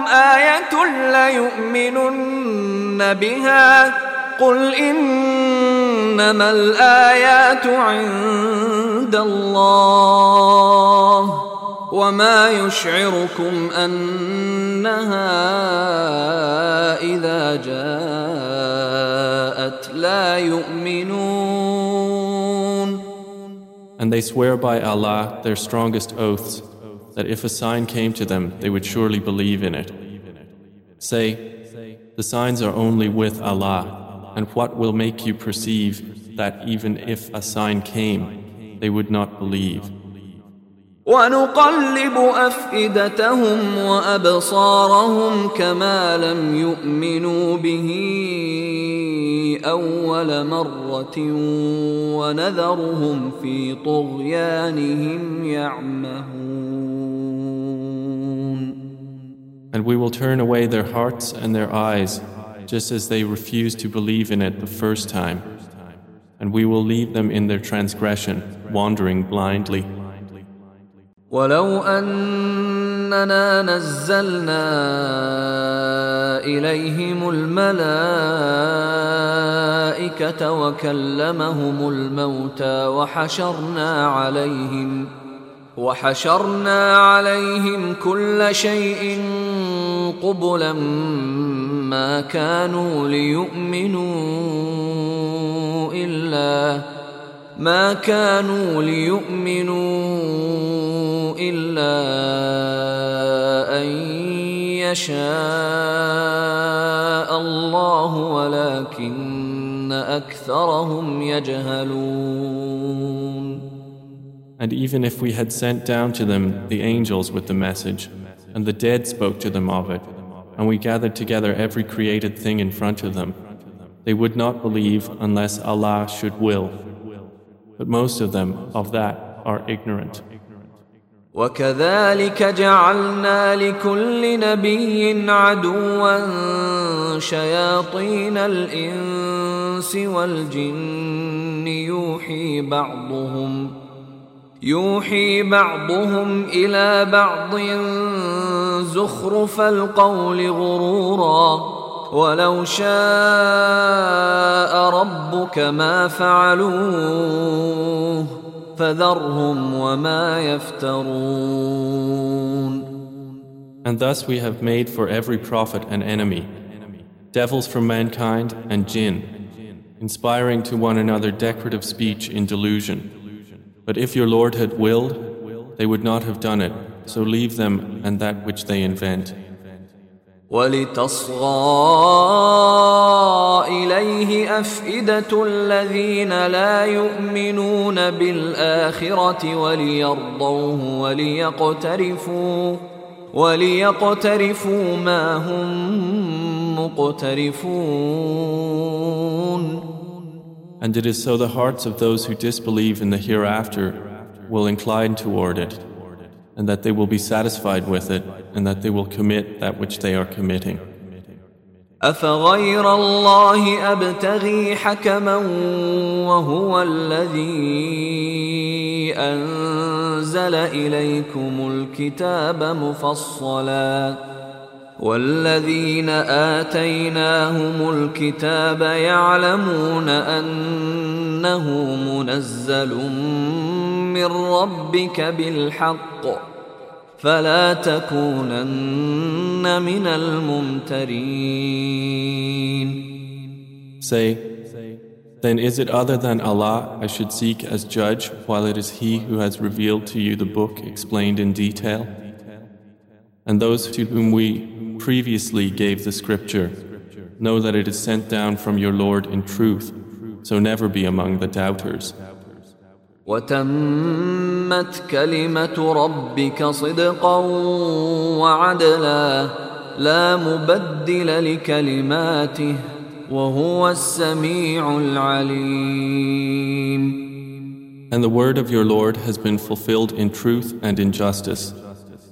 A: آية ليؤمنن بها قل إنما الآيات عند الله وما يشعركم أنها إذا جاءت لا يؤمنون
B: And they swear by Allah their strongest oaths that if a sign came to them, they would surely believe in it. Say, the signs are only with Allah, and what will make you perceive that even if a sign came, they would not believe?
A: ونقلب أفئدتهم وأبصارهم كما لم يؤمنوا به أول مرة ونذرهم في طغيانهم يعمهون
B: And we will turn away their hearts and their eyes, just as they refused to believe in it the first time. And we will leave them in their transgression, wandering blindly.
A: ولو أننا نزلنا إليهم الملائكة وكلمهم الموتى وحشرنا عليهم وحشرنا عليهم كل شيء قبلا ما كانوا ليؤمنوا إلا ما كانوا ليؤمنوا إلا أن يشاء الله ولكن أكثرهم يجهلون
B: And even if we had sent down to them the angels with the message, and the dead spoke to them of it, and we gathered together every created thing in front of them, they would not believe unless Allah should will. But most of them of that are ignorant.
A: وكذلك جعلنا لكل نبي عدوا شياطين الإنس والجن يوحي بعضهم يوحي بعضهم إلى بعض زخرف القول غرورا ولو شاء ربك ما فعلوه فذرهم وما يفترون
B: And thus we have made for every prophet an enemy, devils from mankind and jinn, inspiring to one another decorative speech in delusion. But if your Lord had willed, they would not have done it, so leave them and that which they invent.
A: ولتصغى إليه أفئدة الذين لا يؤمنون بالآخرة وليرضوه وليقترفوا وليقترفوا ما هم مقترفون.
B: And it is so the hearts of those who disbelieve in the hereafter will incline toward it, and that they will be satisfied with it, and that they will commit that which they are committing.
A: أفغير الله أبتغي حكما وهو الذي أنزل إليكم الكتاب مفصلا والذين آتيناهم الكتاب يعلمون أنه منزل من ربك بالحق فلا تكونن من الممترين
B: Say, then is it other than Allah I should seek as judge while it is He who has revealed to you the book explained in detail? And those to whom we previously gave the scripture know that it is sent down from your Lord in truth, so never be among the doubters.
A: وتمت كلمة ربك صدقا وعدلا لا مبدل لكلماته وهو السميع العليم
B: And the word of your Lord has been fulfilled in truth and in justice.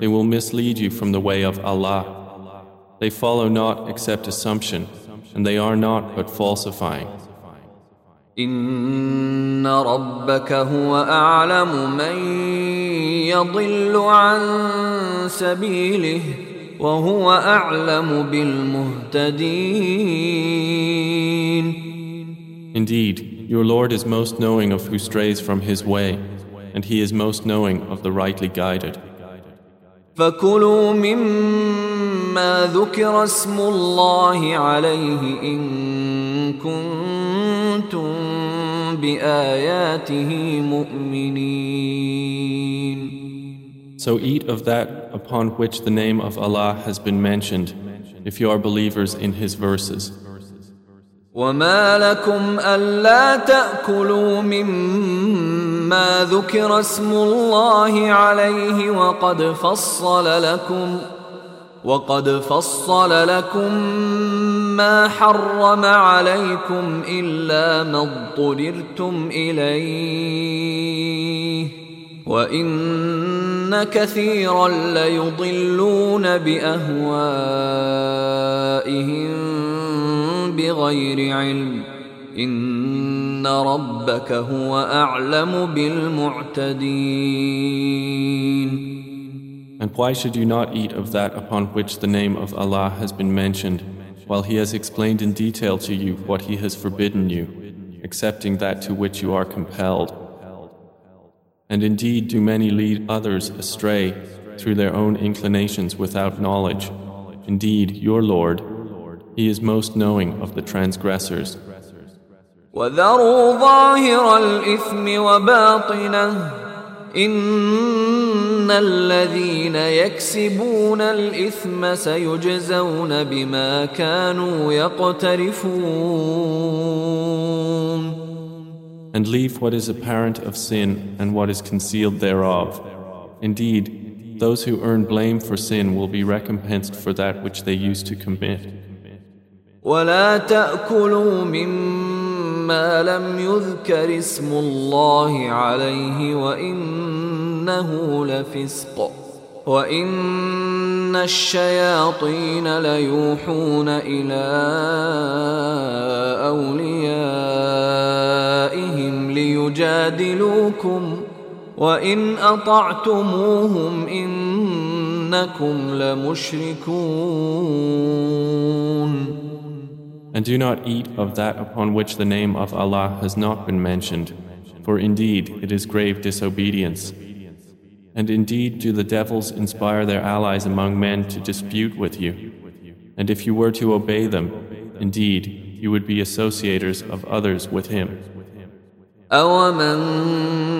B: they will mislead you from the way of Allah. They follow not except assumption and they are not but falsifying.
A: إن ربك هو أعلم من يضل عن سبيله وهو أعلم بالمهتدين
B: Indeed, your Lord is most knowing of who strays from his way, and he is most knowing of the rightly guided.
A: فكلوا مما ذكر اسم الله عليه إن كنتم بآياته مؤمنين
B: So eat of that upon which the name of Allah has been mentioned, if you are believers in His verses.
A: وما لكم ألا تأكلوا مما ذكر اسم الله عليه وقد فصل لكم وقد فصل لكم ما حرم عليكم إلا ما اضطررتم إليه وإن كثيرا ليضلون بأهوائهم بغير علم إن ربك هو أعلم بالمعتدين
B: And why should you not eat of that upon which the name of Allah has been mentioned, while He has explained in detail to you what He has forbidden you, excepting that to which you are compelled? And indeed, do many lead others astray through their own inclinations without knowledge. Indeed, your Lord, He is most knowing of the transgressors.
A: وذروا ظاهر الإثم وباطنه إن الذين يكسبون الإثم سيجزون بما كانوا يقترفون
B: And leave what is apparent of sin and what is concealed thereof. Indeed, those who earn blame for sin will be recompensed for that which they used to commit.
A: ولا تأكلوا مما لم يذكر اسم الله عليه وإنه لفسق وإن الشياطين ليوحون إلى أوليائهم ليجادلوكم وإن أطعتموهم إنكم لمشركون
B: And do not eat of that upon which the name of Allah has not been mentioned, for indeed it is grave disobedience. And indeed do the devils inspire their allies among men to dispute with you. And if you were to obey them, indeed you would be associators of others with him.
A: أومن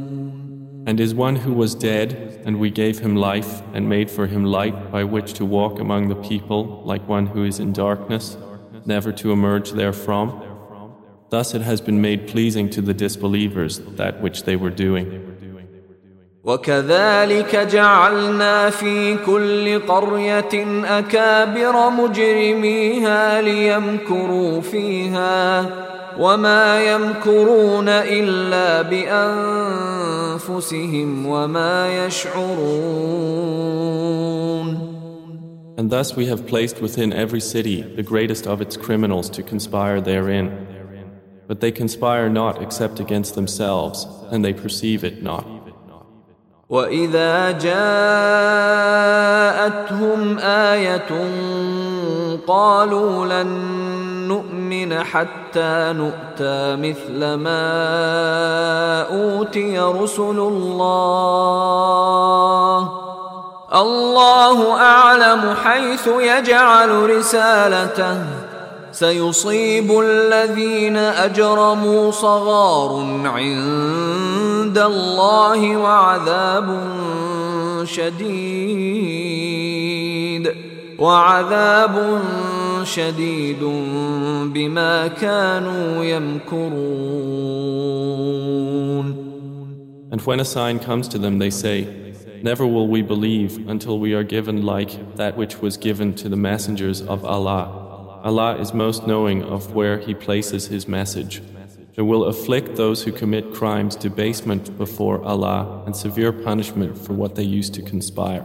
B: And is one who was dead, and we gave him life and made for him light by which to walk among the people like one who is in darkness, never to emerge therefrom? Thus it has been made pleasing to the disbelievers that which they were doing.
A: وكذلك جعلنا في كل قرية أكابر مجرميها ليمكروا فيها وما يمكرون إلا بأنفسهم وما يشعرون
B: And thus we have placed within every city the greatest of its criminals to conspire therein. But they conspire not except against themselves, and they perceive it not.
A: واذا جاءتهم ايه قالوا لن نؤمن حتى نؤتى مثل ما أوتي رسل الله. الله أعلم حيث يجعل رسالته. سيصيب الذين أجرموا صغار عند الله وعذاب شديد. وعذاب شديد بما كانوا يمكرون
B: And when a sign comes to them, they say, Never will we believe until we are given like that which was given to the messengers of Allah. Allah is most knowing of where He places His message. It will afflict those who commit crimes debasement before Allah and severe punishment for what they used to conspire.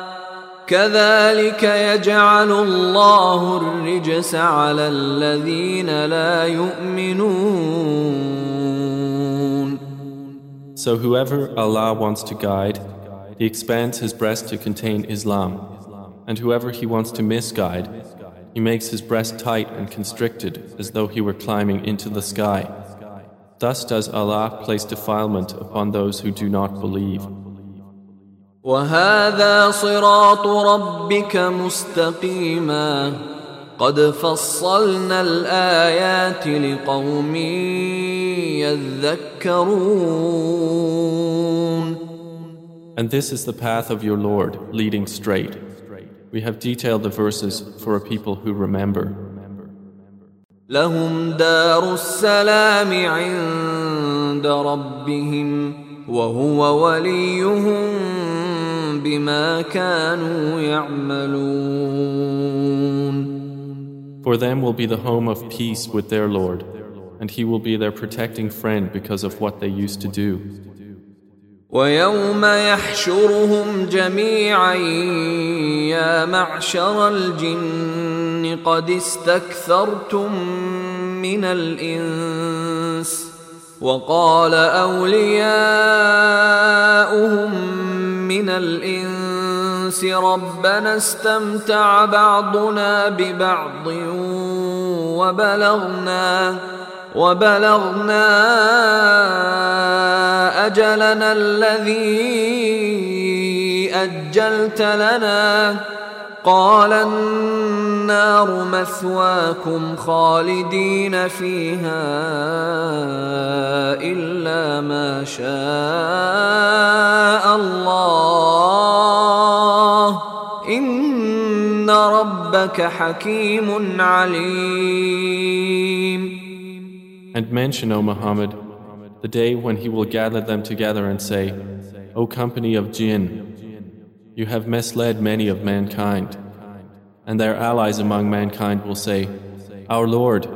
A: كذلك يجعل الله الرجس على الذين لا يؤمنون
B: So whoever Allah wants to guide, He expands his breast to contain Islam. And whoever He wants to misguide, He makes his breast tight and constricted as though he were climbing into the sky. Thus does Allah place defilement upon those who do not believe.
A: وهذا صراط ربك مستقيما قد فصلنا الايات لقوم يذكرون
B: And this is the path of your Lord, leading straight. We have detailed the verses for a people who remember.
A: لهم دار السلام عند ربهم وهو وليهم بما كانوا يعملون
B: For them will be the home of peace with their Lord, and He will be their protecting friend because of what they used to do.
A: ويوم يحشرهم جميعا يا معشر الجن قد استكثرتم من الانس وقال اولياؤهم من الإنس ربنا استمتع بعضنا ببعض وبلغنا وبلغنا أجلنا الذي أجلت لنا قال النار مثواكم خالدين فيها الا ما شاء الله ان ربك حكيم عليم
B: And mention, O Muhammad, the day when He will gather them together and say, O company of jinn, you have misled many of mankind. And their allies among mankind will say, Our Lord,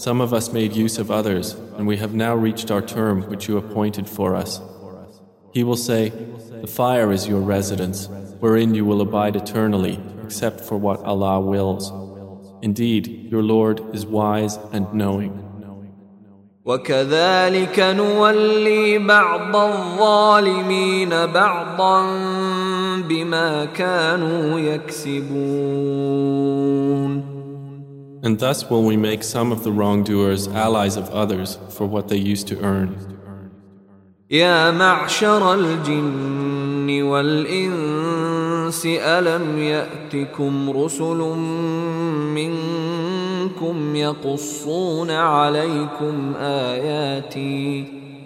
B: some of us made use of others, and we have now reached our term which you appointed for us. He will say, The fire is your residence, wherein you will abide eternally, except for what Allah wills. Indeed, your Lord is wise and knowing.
A: وكذلك نولي بعض الظالمين بعضا بما كانوا يكسبون
B: And thus will we make some of the wrongdoers allies of others for what they used to earn.
A: يا معشر الجن والإنس ألم يأتكم رسل منكم يقصون عليكم آياتي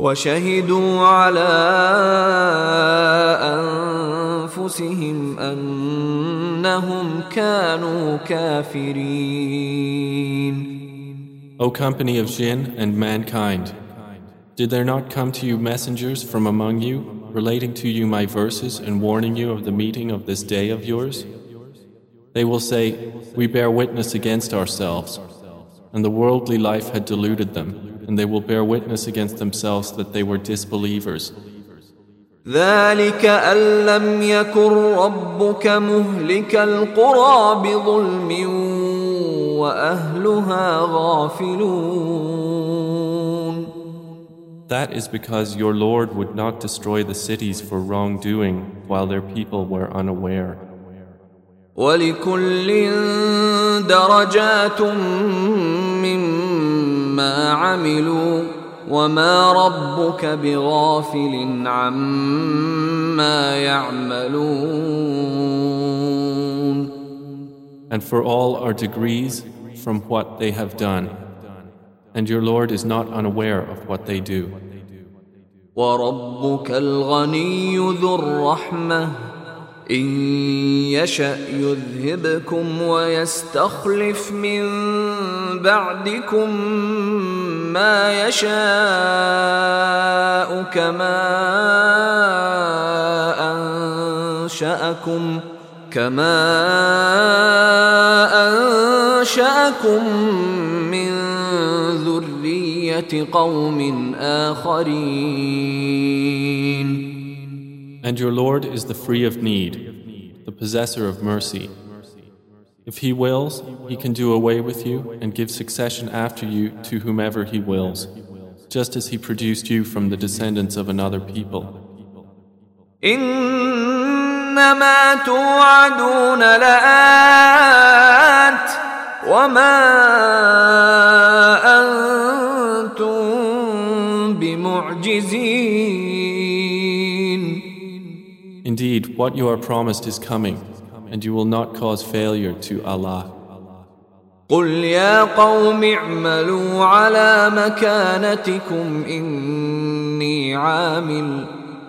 A: وشهدوا على أنفسهم أنهم كانوا كافرين
B: O company of jinn and mankind, did there not come to you messengers from among you, relating to you my verses and warning you of the meeting of this day of yours? They will say, We bear witness against ourselves, and the worldly life had deluded them, and they will bear witness against themselves that they were disbelievers.
A: ذلك أن لم يكن ربك مهلك القرى بظلم وأهلها غافلون
B: That is because your Lord would not destroy the cities for wrongdoing while their people were unaware.
A: ولكل درجات مما عملوا وما ربك بغافل عما يعملون
B: And for all are degrees from what they have done. And your Lord is not unaware of what they do.
A: وربك الغني ذو الرحمة إن يشأ يذهبكم ويستخلف من بعدكم ما يشاء كما أنشأكم كما أنشأكم من ذرية قوم آخرين.
B: And your Lord is the free of need, the possessor of mercy. If He wills, He can do away with you and give succession after you to whomever He wills, just as He produced you from the descendants of another people.
A: إنما توعدون لآت وما أنتم بمعجزين
B: Indeed, what you are promised is coming, and you will not cause failure to Allah.
A: قل يا قوم اعملوا على مكانتكم إني عامل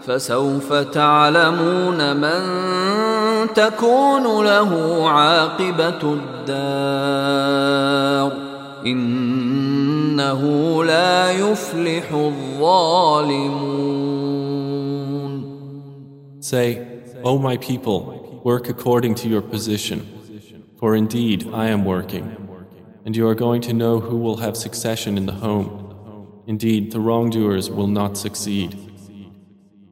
A: فسوف تعلمون من تكون له عاقبة الدار إنه لا يفلح الظالمون
B: Say, O my people, work according to your position, for indeed I am working, and you are going to know who will have succession in the home. Indeed, the wrongdoers will not succeed.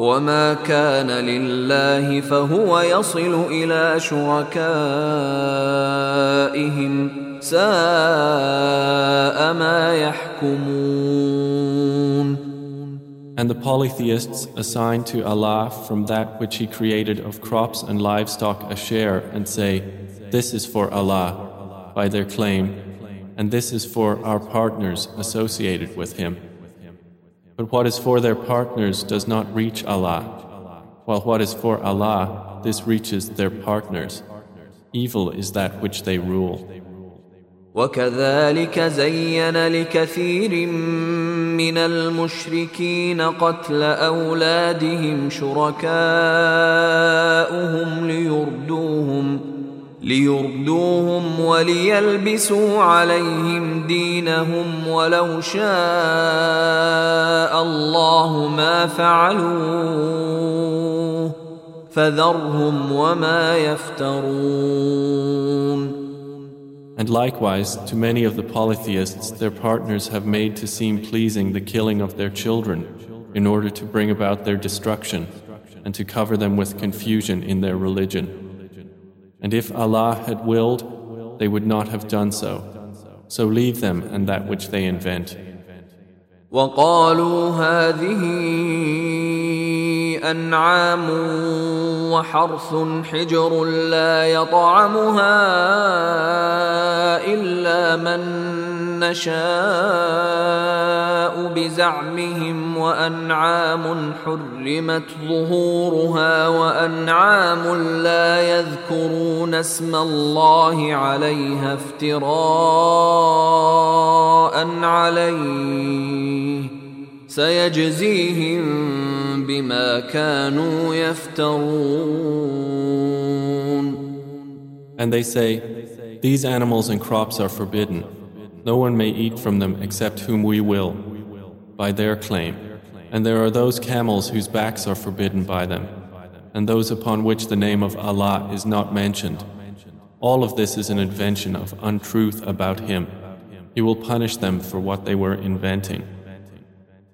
A: وما كان لله فهو يصل الى شركائهم ساء ما يحكمون
B: And the polytheists assign to Allah from that which He created of crops and livestock a share and say, This is for Allah, by their claim, and this is for our partners associated with Him. But what is for their partners does not reach Allah, while what is for Allah, this reaches their partners. Evil is that which they rule.
A: وكذلك زين لكثير من المشركين قتل اولادهم شركاؤهم ليردوهم ليردوهم وليلبسوا عليهم دينهم ولو شاء الله ما فعلوه فذرهم وما يفترون
B: And likewise, to many of the polytheists, their partners have made to seem pleasing the killing of their children in order to bring about their destruction and to cover them with confusion in their religion. And if Allah had willed, they would not have done so. So leave them and that which they invent.
A: وقالوا هذه أنعام وحرث حجر لا يطعمها إلا من نشاء بزعمهم وأنعام حرمت ظهورها وأنعام لا يذكرون اسم الله عليها افتراء عليه سيجزيهم بما كانوا يفترون
B: And they say, These animals and crops are forbidden. No one may eat from them except whom we will, by their claim. And there are those camels whose backs are forbidden by them, and those upon which the name of Allah is not mentioned. All of this is an invention of untruth about Him. He will punish them for what they were inventing.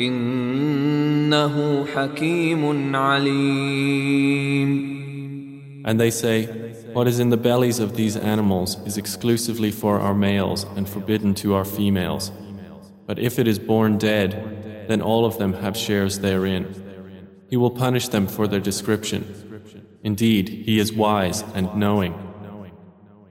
A: إنه حكيم عليم
B: And they say, What is in the bellies of these animals is exclusively for our males and forbidden to our females. But if it is born dead, then all of them have shares therein. He will punish them for their description. Indeed, He is wise and knowing.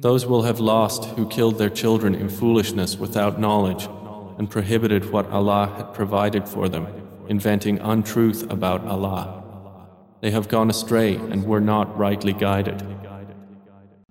B: Those will have lost who killed their children in foolishness without knowledge and prohibited what Allah had provided for them, inventing untruth about Allah. They have gone astray and were not rightly guided.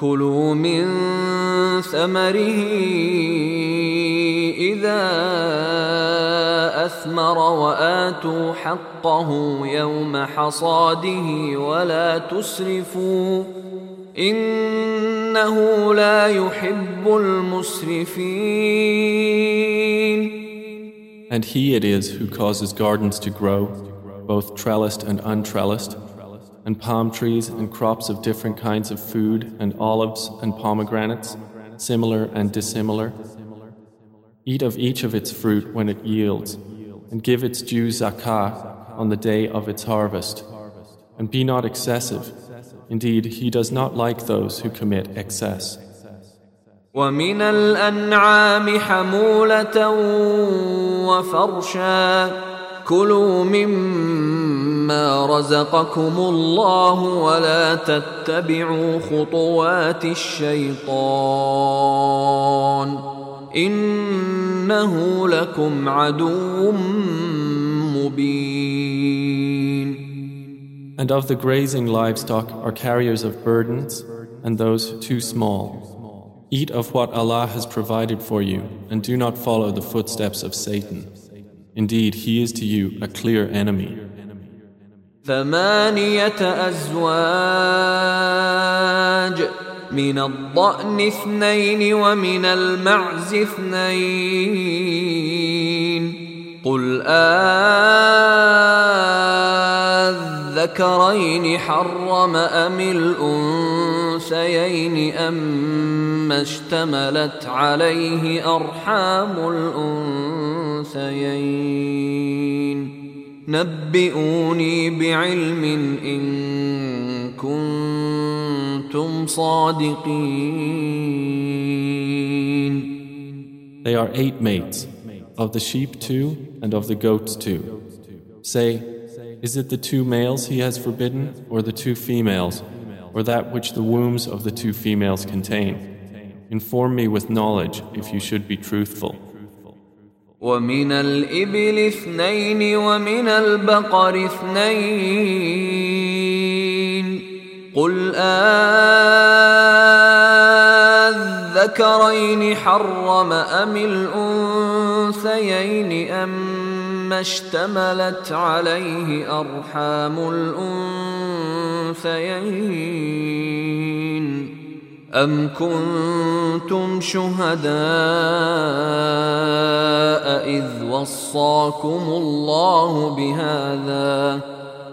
A: كلوا من ثمره إذا أثمر وآتوا حقه يوم حصاده ولا تسرفوا إنه لا يحب المسرفين.
B: And he it is who causes gardens to grow, both trellised and untrellised, and palm trees and crops of different kinds of food, and olives and pomegranates, similar and dissimilar. Eat of each of its fruit when it yields, and give its due zakah on the day of its harvest. And be not excessive. Indeed, He does not like those who commit excess.
A: ومن الأنعام حمولة وفرشا كلوا مما رزقكم الله ولا تتبعوا خطوات الشيطان إنه لكم عدو مبين
B: And of the grazing livestock are carriers of burdens and those too small. Eat of what Allah has provided for you and do not follow the footsteps of Satan. Indeed, he is to you a clear enemy.
A: ثمانية أزواج من الضأن اثنين ومن المعز اثنين قل آذكرين حرم أم الأنثيين أما اشتملت عليه أرحام الأنثيين نبئوني بعلم إن كنتم صادقين
B: They are eight mates, of the sheep two and of the goats two. Say, is it the two males he has forbidden, or the two females, or that which the wombs of the two females contain? Inform me with knowledge if you should be truthful.
A: ومن الإبل اثنين ومن البقر اثنين قل أذكرين حرم أم الأنثيين أما اشتملت عليه أرحام الأنثيين. أم كنتم شهداء إذ وصاكم الله بهذا؟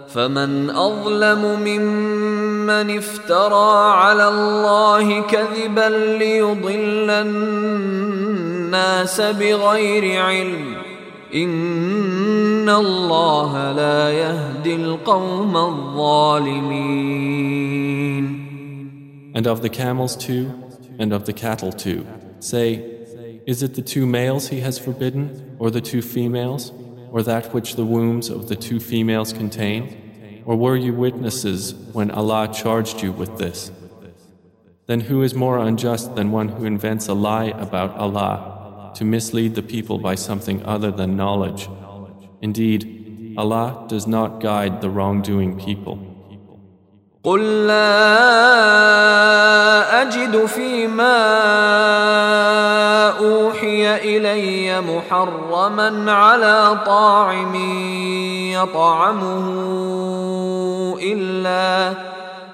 A: فمن أظلم ممن افترى على الله كذبا ليضل الناس بغير علم. إن الله لا يهدي القوم الظالمين
B: And of the camels too, and of the cattle too. Say, is it the two males he has forbidden, or the two females, or that which the wombs of the two females contain? Or were you witnesses when Allah charged you with this? Then who is more unjust than one who invents a lie about Allah to mislead the people by something other than knowledge? Indeed, Allah does not guide the wrongdoing people.
A: قل لا أجد فيما أوحي إلي محرما على طاعم يطعمه إلا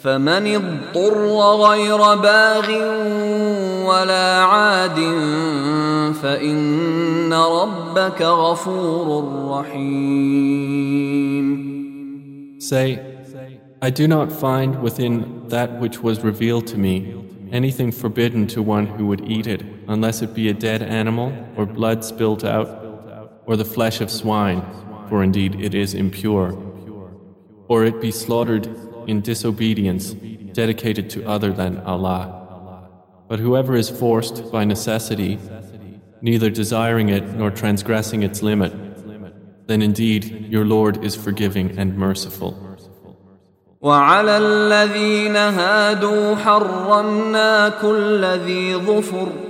A: فمن اضطر غير باغ ولا عاد فإن ربك غفور رحيم
B: Say, I do not find within that which was revealed to me anything forbidden to one who would eat it, unless it be a dead animal, or blood spilt out, or the flesh of swine, for indeed it is impure, or it be slaughtered in disobedience, dedicated to other than Allah. But whoever is forced by necessity, neither desiring it nor transgressing its limit, then indeed your Lord is forgiving and merciful.
A: وعلى الذين هادوا حرمنا كل ذي ظفر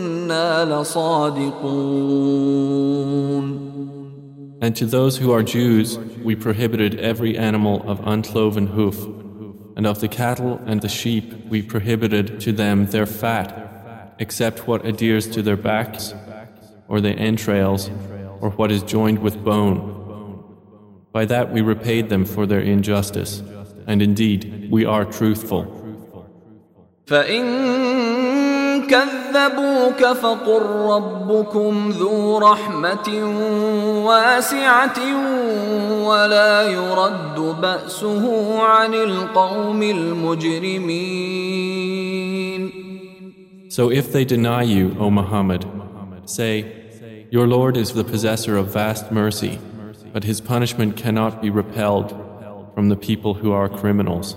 B: And to those who are Jews, we prohibited every animal of uncloven hoof, and of the cattle and the sheep, we prohibited to them their fat, except what adheres to their backs, or the entrails, or what is joined with bone. By that we repaid them for their injustice, and indeed we are truthful.
A: فإن كذبوك فقل ربكم ذو رحمة واسعة ولا يرد بأسه عن القوم المجرمين
B: So if they deny you, O Muhammad, say, Your Lord is the possessor of vast mercy, but his punishment cannot be repelled from the people who are criminals.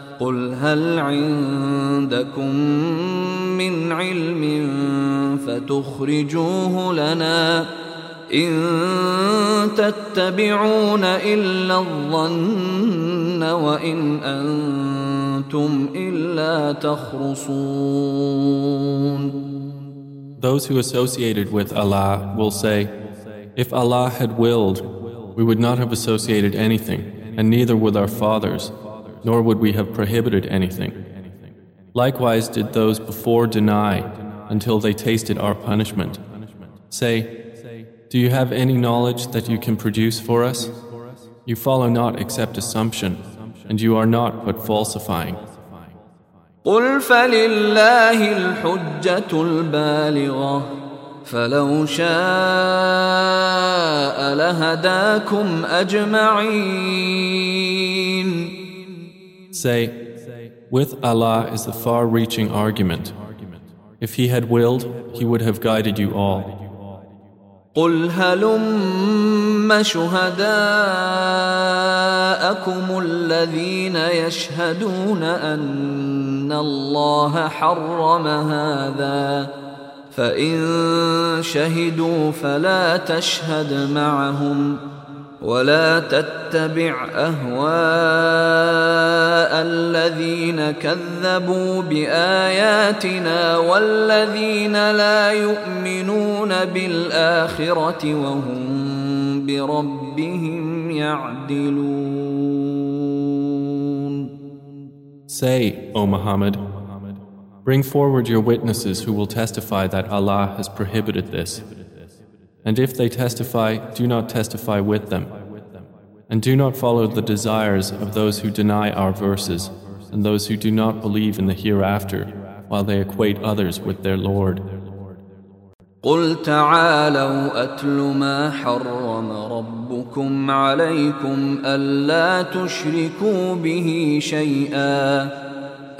A: قل هل عندكم من علم فتخرجوه لنا إن تتبعون إلا الظن وإن أنتم إلا تخرصون
B: Those who associated with Allah will say, If Allah had willed, we would not have associated anything, and neither would our fathers, nor would we have prohibited anything. Likewise did those before deny until they tasted our punishment. Say, Do you have any knowledge that you can produce for us? You follow not except assumption, and you are not but falsifying.
A: قل فلله الحجة البالغة فلو شاء لهداكم أجمعين
B: Say, with Allah is the far-reaching argument. If He had willed, He would have guided you all.
A: قل هلم شهداءكم الذين يشهدون ان الله حرم هذا فان شهدوا فلا تشهد معهم ولا تتبع اهواء الذين كذبوا باياتنا والذين لا يؤمنون بالاخره وهم بربهم يعدلون
B: Say, O Muhammad, bring forward your witnesses who will testify that Allah has prohibited this. And if they testify, do not testify with them. And do not follow the desires of those who deny our verses and those who do not believe in the hereafter while they equate others with their Lord.
A: قل تعالوا أتل ما حرم ربكم عليكم ألا تشركوا به شيئا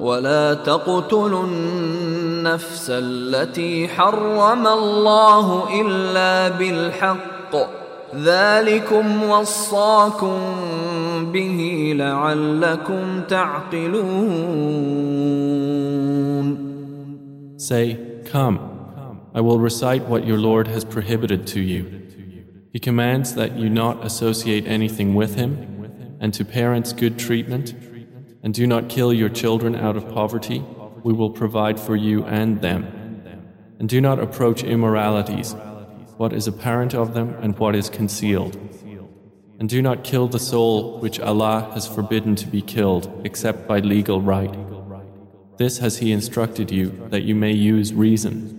A: ولا تقتلوا النفس التي حرم الله الا بالحق ذلكم وصاكم به لعلكم تعقلون
B: Say, Come, I will recite what your Lord has prohibited to you. He commands that you not associate anything with him, and to parents good treatment, and do not kill your children out of poverty, we will provide for you and them. And do not approach immoralities, what is apparent of them and what is concealed. And do not kill the soul which Allah has forbidden to be killed except by legal right. This has He instructed you that you may use reason.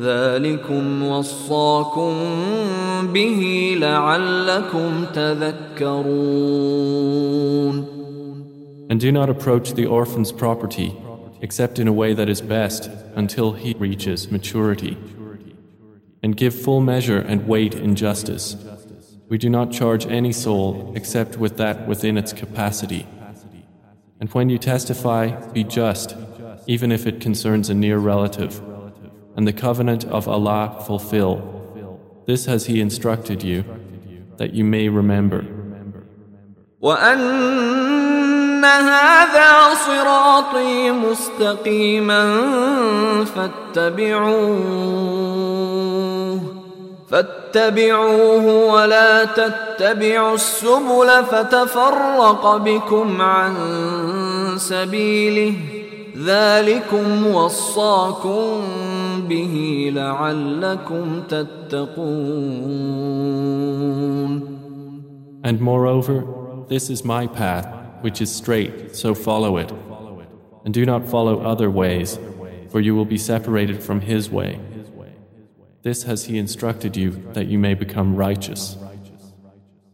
A: ذلكم وصاكم به لعلكم تذكرون
B: And do not approach the orphan's property except in a way that is best until he reaches maturity. And give full measure and weight in justice. We do not charge any soul except with that within its capacity. And when you testify, be just, even if it concerns a near relative And the covenant of Allah fulfill. This has He instructed you, that you may remember.
A: فاتبعوه ولا تتبعوا السبل فتفرق بكم عن سبيله ذلكم وصاكم به لعلكم تتقون
B: And moreover, this is my path, which is straight, so follow it. And do not follow other ways, for you will be separated from His way. This has He instructed you that you may become righteous.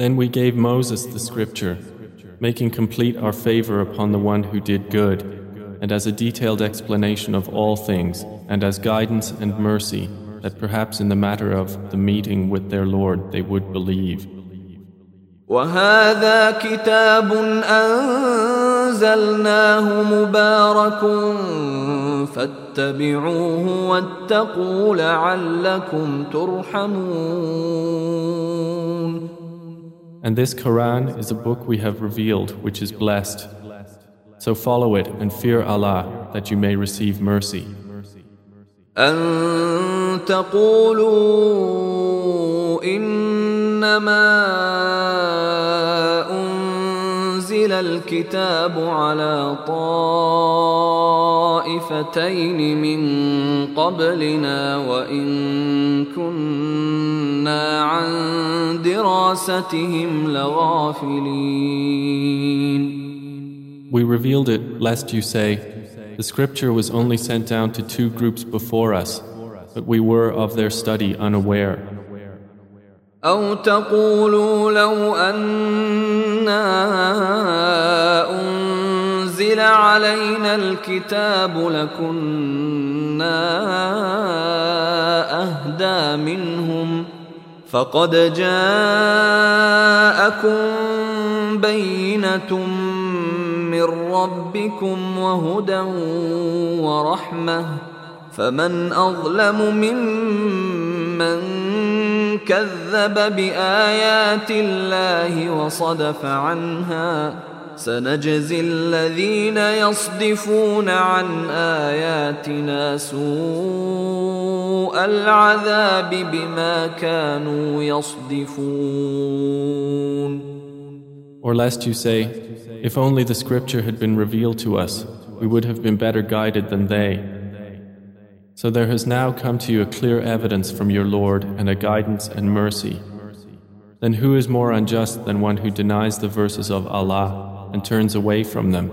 B: Then we gave Moses the scripture, making complete our favor upon the one who did good, and as a detailed explanation of all things, and as guidance and mercy, that perhaps in the matter of the meeting with their Lord they would believe.
A: وهذا كتاب أنزلناه مبارك فاتبعوه واتقوا لعلكم ترحمون
B: And this Quran is a book we have revealed which is blessed. So follow it and fear Allah that you may receive mercy.
A: أن تقولوا إنما أنزل الكتاب على طائفتين من قبلنا وإن كنا عن دراستهم لغافلين
B: We revealed it lest you say, The scripture was only sent down to two groups before us, but we were of their study unaware.
A: أو تقولوا لو أنا أنزل علينا الكتاب لكنا أهدى منهم فقد جاءكم بينة من ربكم وهدى ورحمة فمن أظلم ممن كذب بآيات الله وصدف عنها سنجزي الذين يصدفون عن آياتنا سوء العذاب بما كانوا يصدفون
B: Or lest you say, If only the scripture had been revealed to us, we would have been better guided than they. So there has now come to you a clear evidence from your Lord and a guidance and mercy. Then who is more unjust than one who denies the verses of Allah and turns away from them?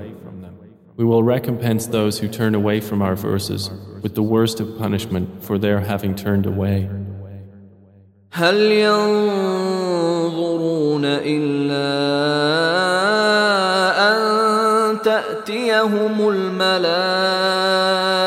B: We will recompense those who turn away from our verses with the worst of punishment for their having turned away.
A: هل ينظرون إلا أن تأتيهم الملائكة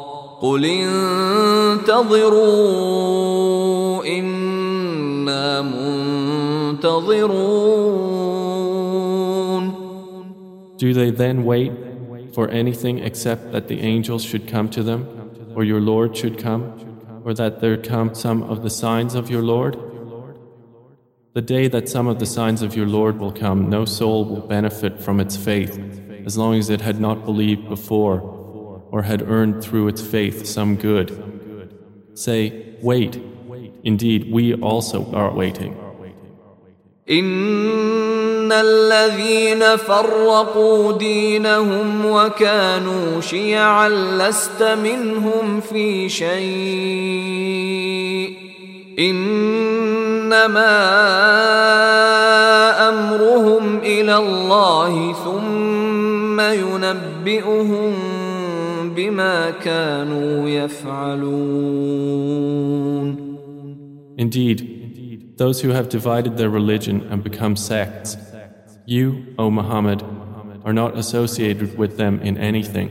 A: قل انتظروا إنا منتظرون
B: Do they then wait for anything except that the angels should come to them, or your Lord should come, or that there come some of the signs of your Lord? The day that some of the signs of your Lord will come, no soul will benefit from its faith as long as it had not believed before or had earned through its faith some good. Say, wait. Indeed, we also are waiting.
A: إن الذين فرقوا دينهم وكانوا شيعا لست منهم في شيء انما امرهم الى الله ثم ينبئهم بما كانوا يفعلون
B: Indeed, those who have divided their religion and become sects, you, O Muhammad, are not associated with them in anything.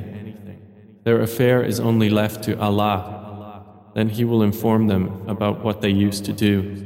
B: Their affair is only left to Allah. Then He will inform them about what they used to do.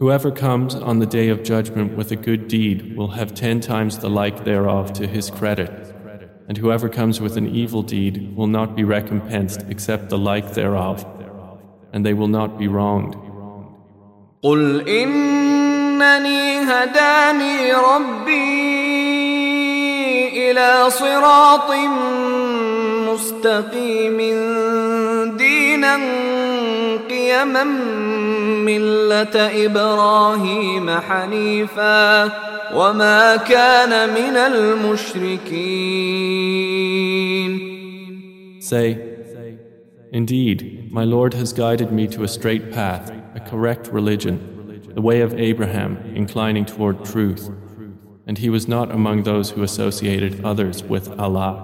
B: Whoever comes on the day of judgment with a good deed will have ten times the like thereof to his credit. And whoever comes with an evil deed will not be recompensed except the like thereof, and they will not be wronged.
A: قل إنني هداني ربي إلى صراط مستقيم دينا قيما ملة إبراهيم حنيفا وما كان من المشركين
B: Say, Indeed, my Lord has guided me to a straight path, a correct religion, the way of Abraham, inclining toward truth, and he was not among those who associated others with Allah.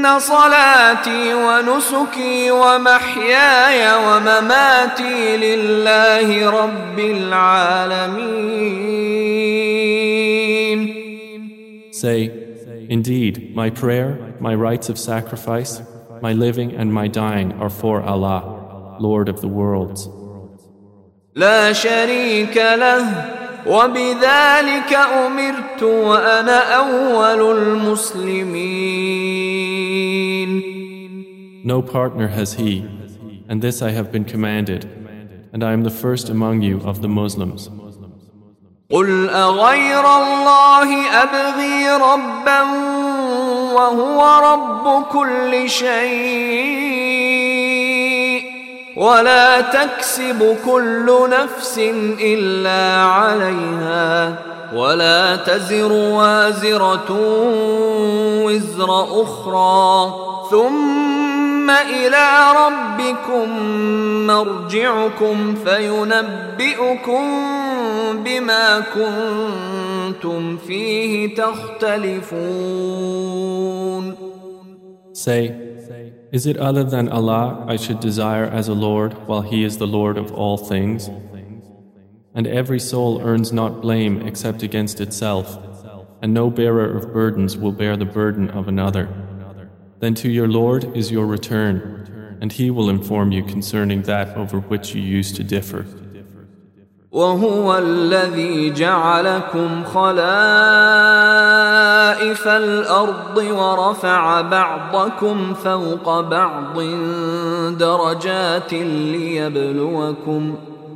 A: إن صلاتي ونسكي ومحياي ومماتي لله رب العالمين
B: Say, Indeed, my prayer, my rites of sacrifice, my living and my dying are for Allah, Lord of the worlds.
A: لا شريك له وبذلك أمرت وأنا أول المسلمين
B: No partner has he, and this I have been commanded, and I am the first among you of the Muslims.
A: قل أغير الله أبغي ربا وهو رب كل شيء ولا تكسب كل نفس إلا عليها ولا تزر وازرة وزر أخرى ثم إلى ربكم مرجعكم فينبئكم بما كنتم فيه تختلفون
B: Say, Is it other than Allah I should desire as a Lord while He is the Lord of all things? And every soul earns not blame except against itself, and no bearer of burdens will bear the burden of another. Then to your Lord is your return, and He will inform you concerning that over which you used to differ.
A: وهو الذي جعلكم خلائف الارض ورفع بعضكم فوق بعض درجات ليبلوكم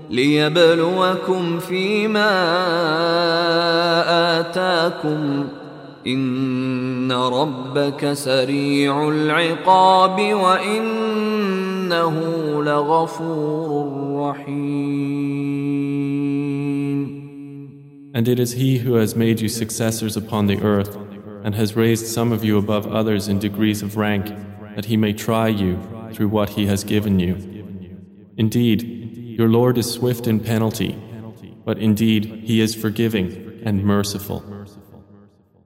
A: ليبلوكم فيما آتاكم إن ربك سريع العقاب وإنه لغفور رحيم
B: And it is He who has made you successors upon the earth, and has raised some of you above others in degrees of rank, that He may try you through what He has given you. Indeed, your Lord is swift in penalty, but indeed He is forgiving and merciful.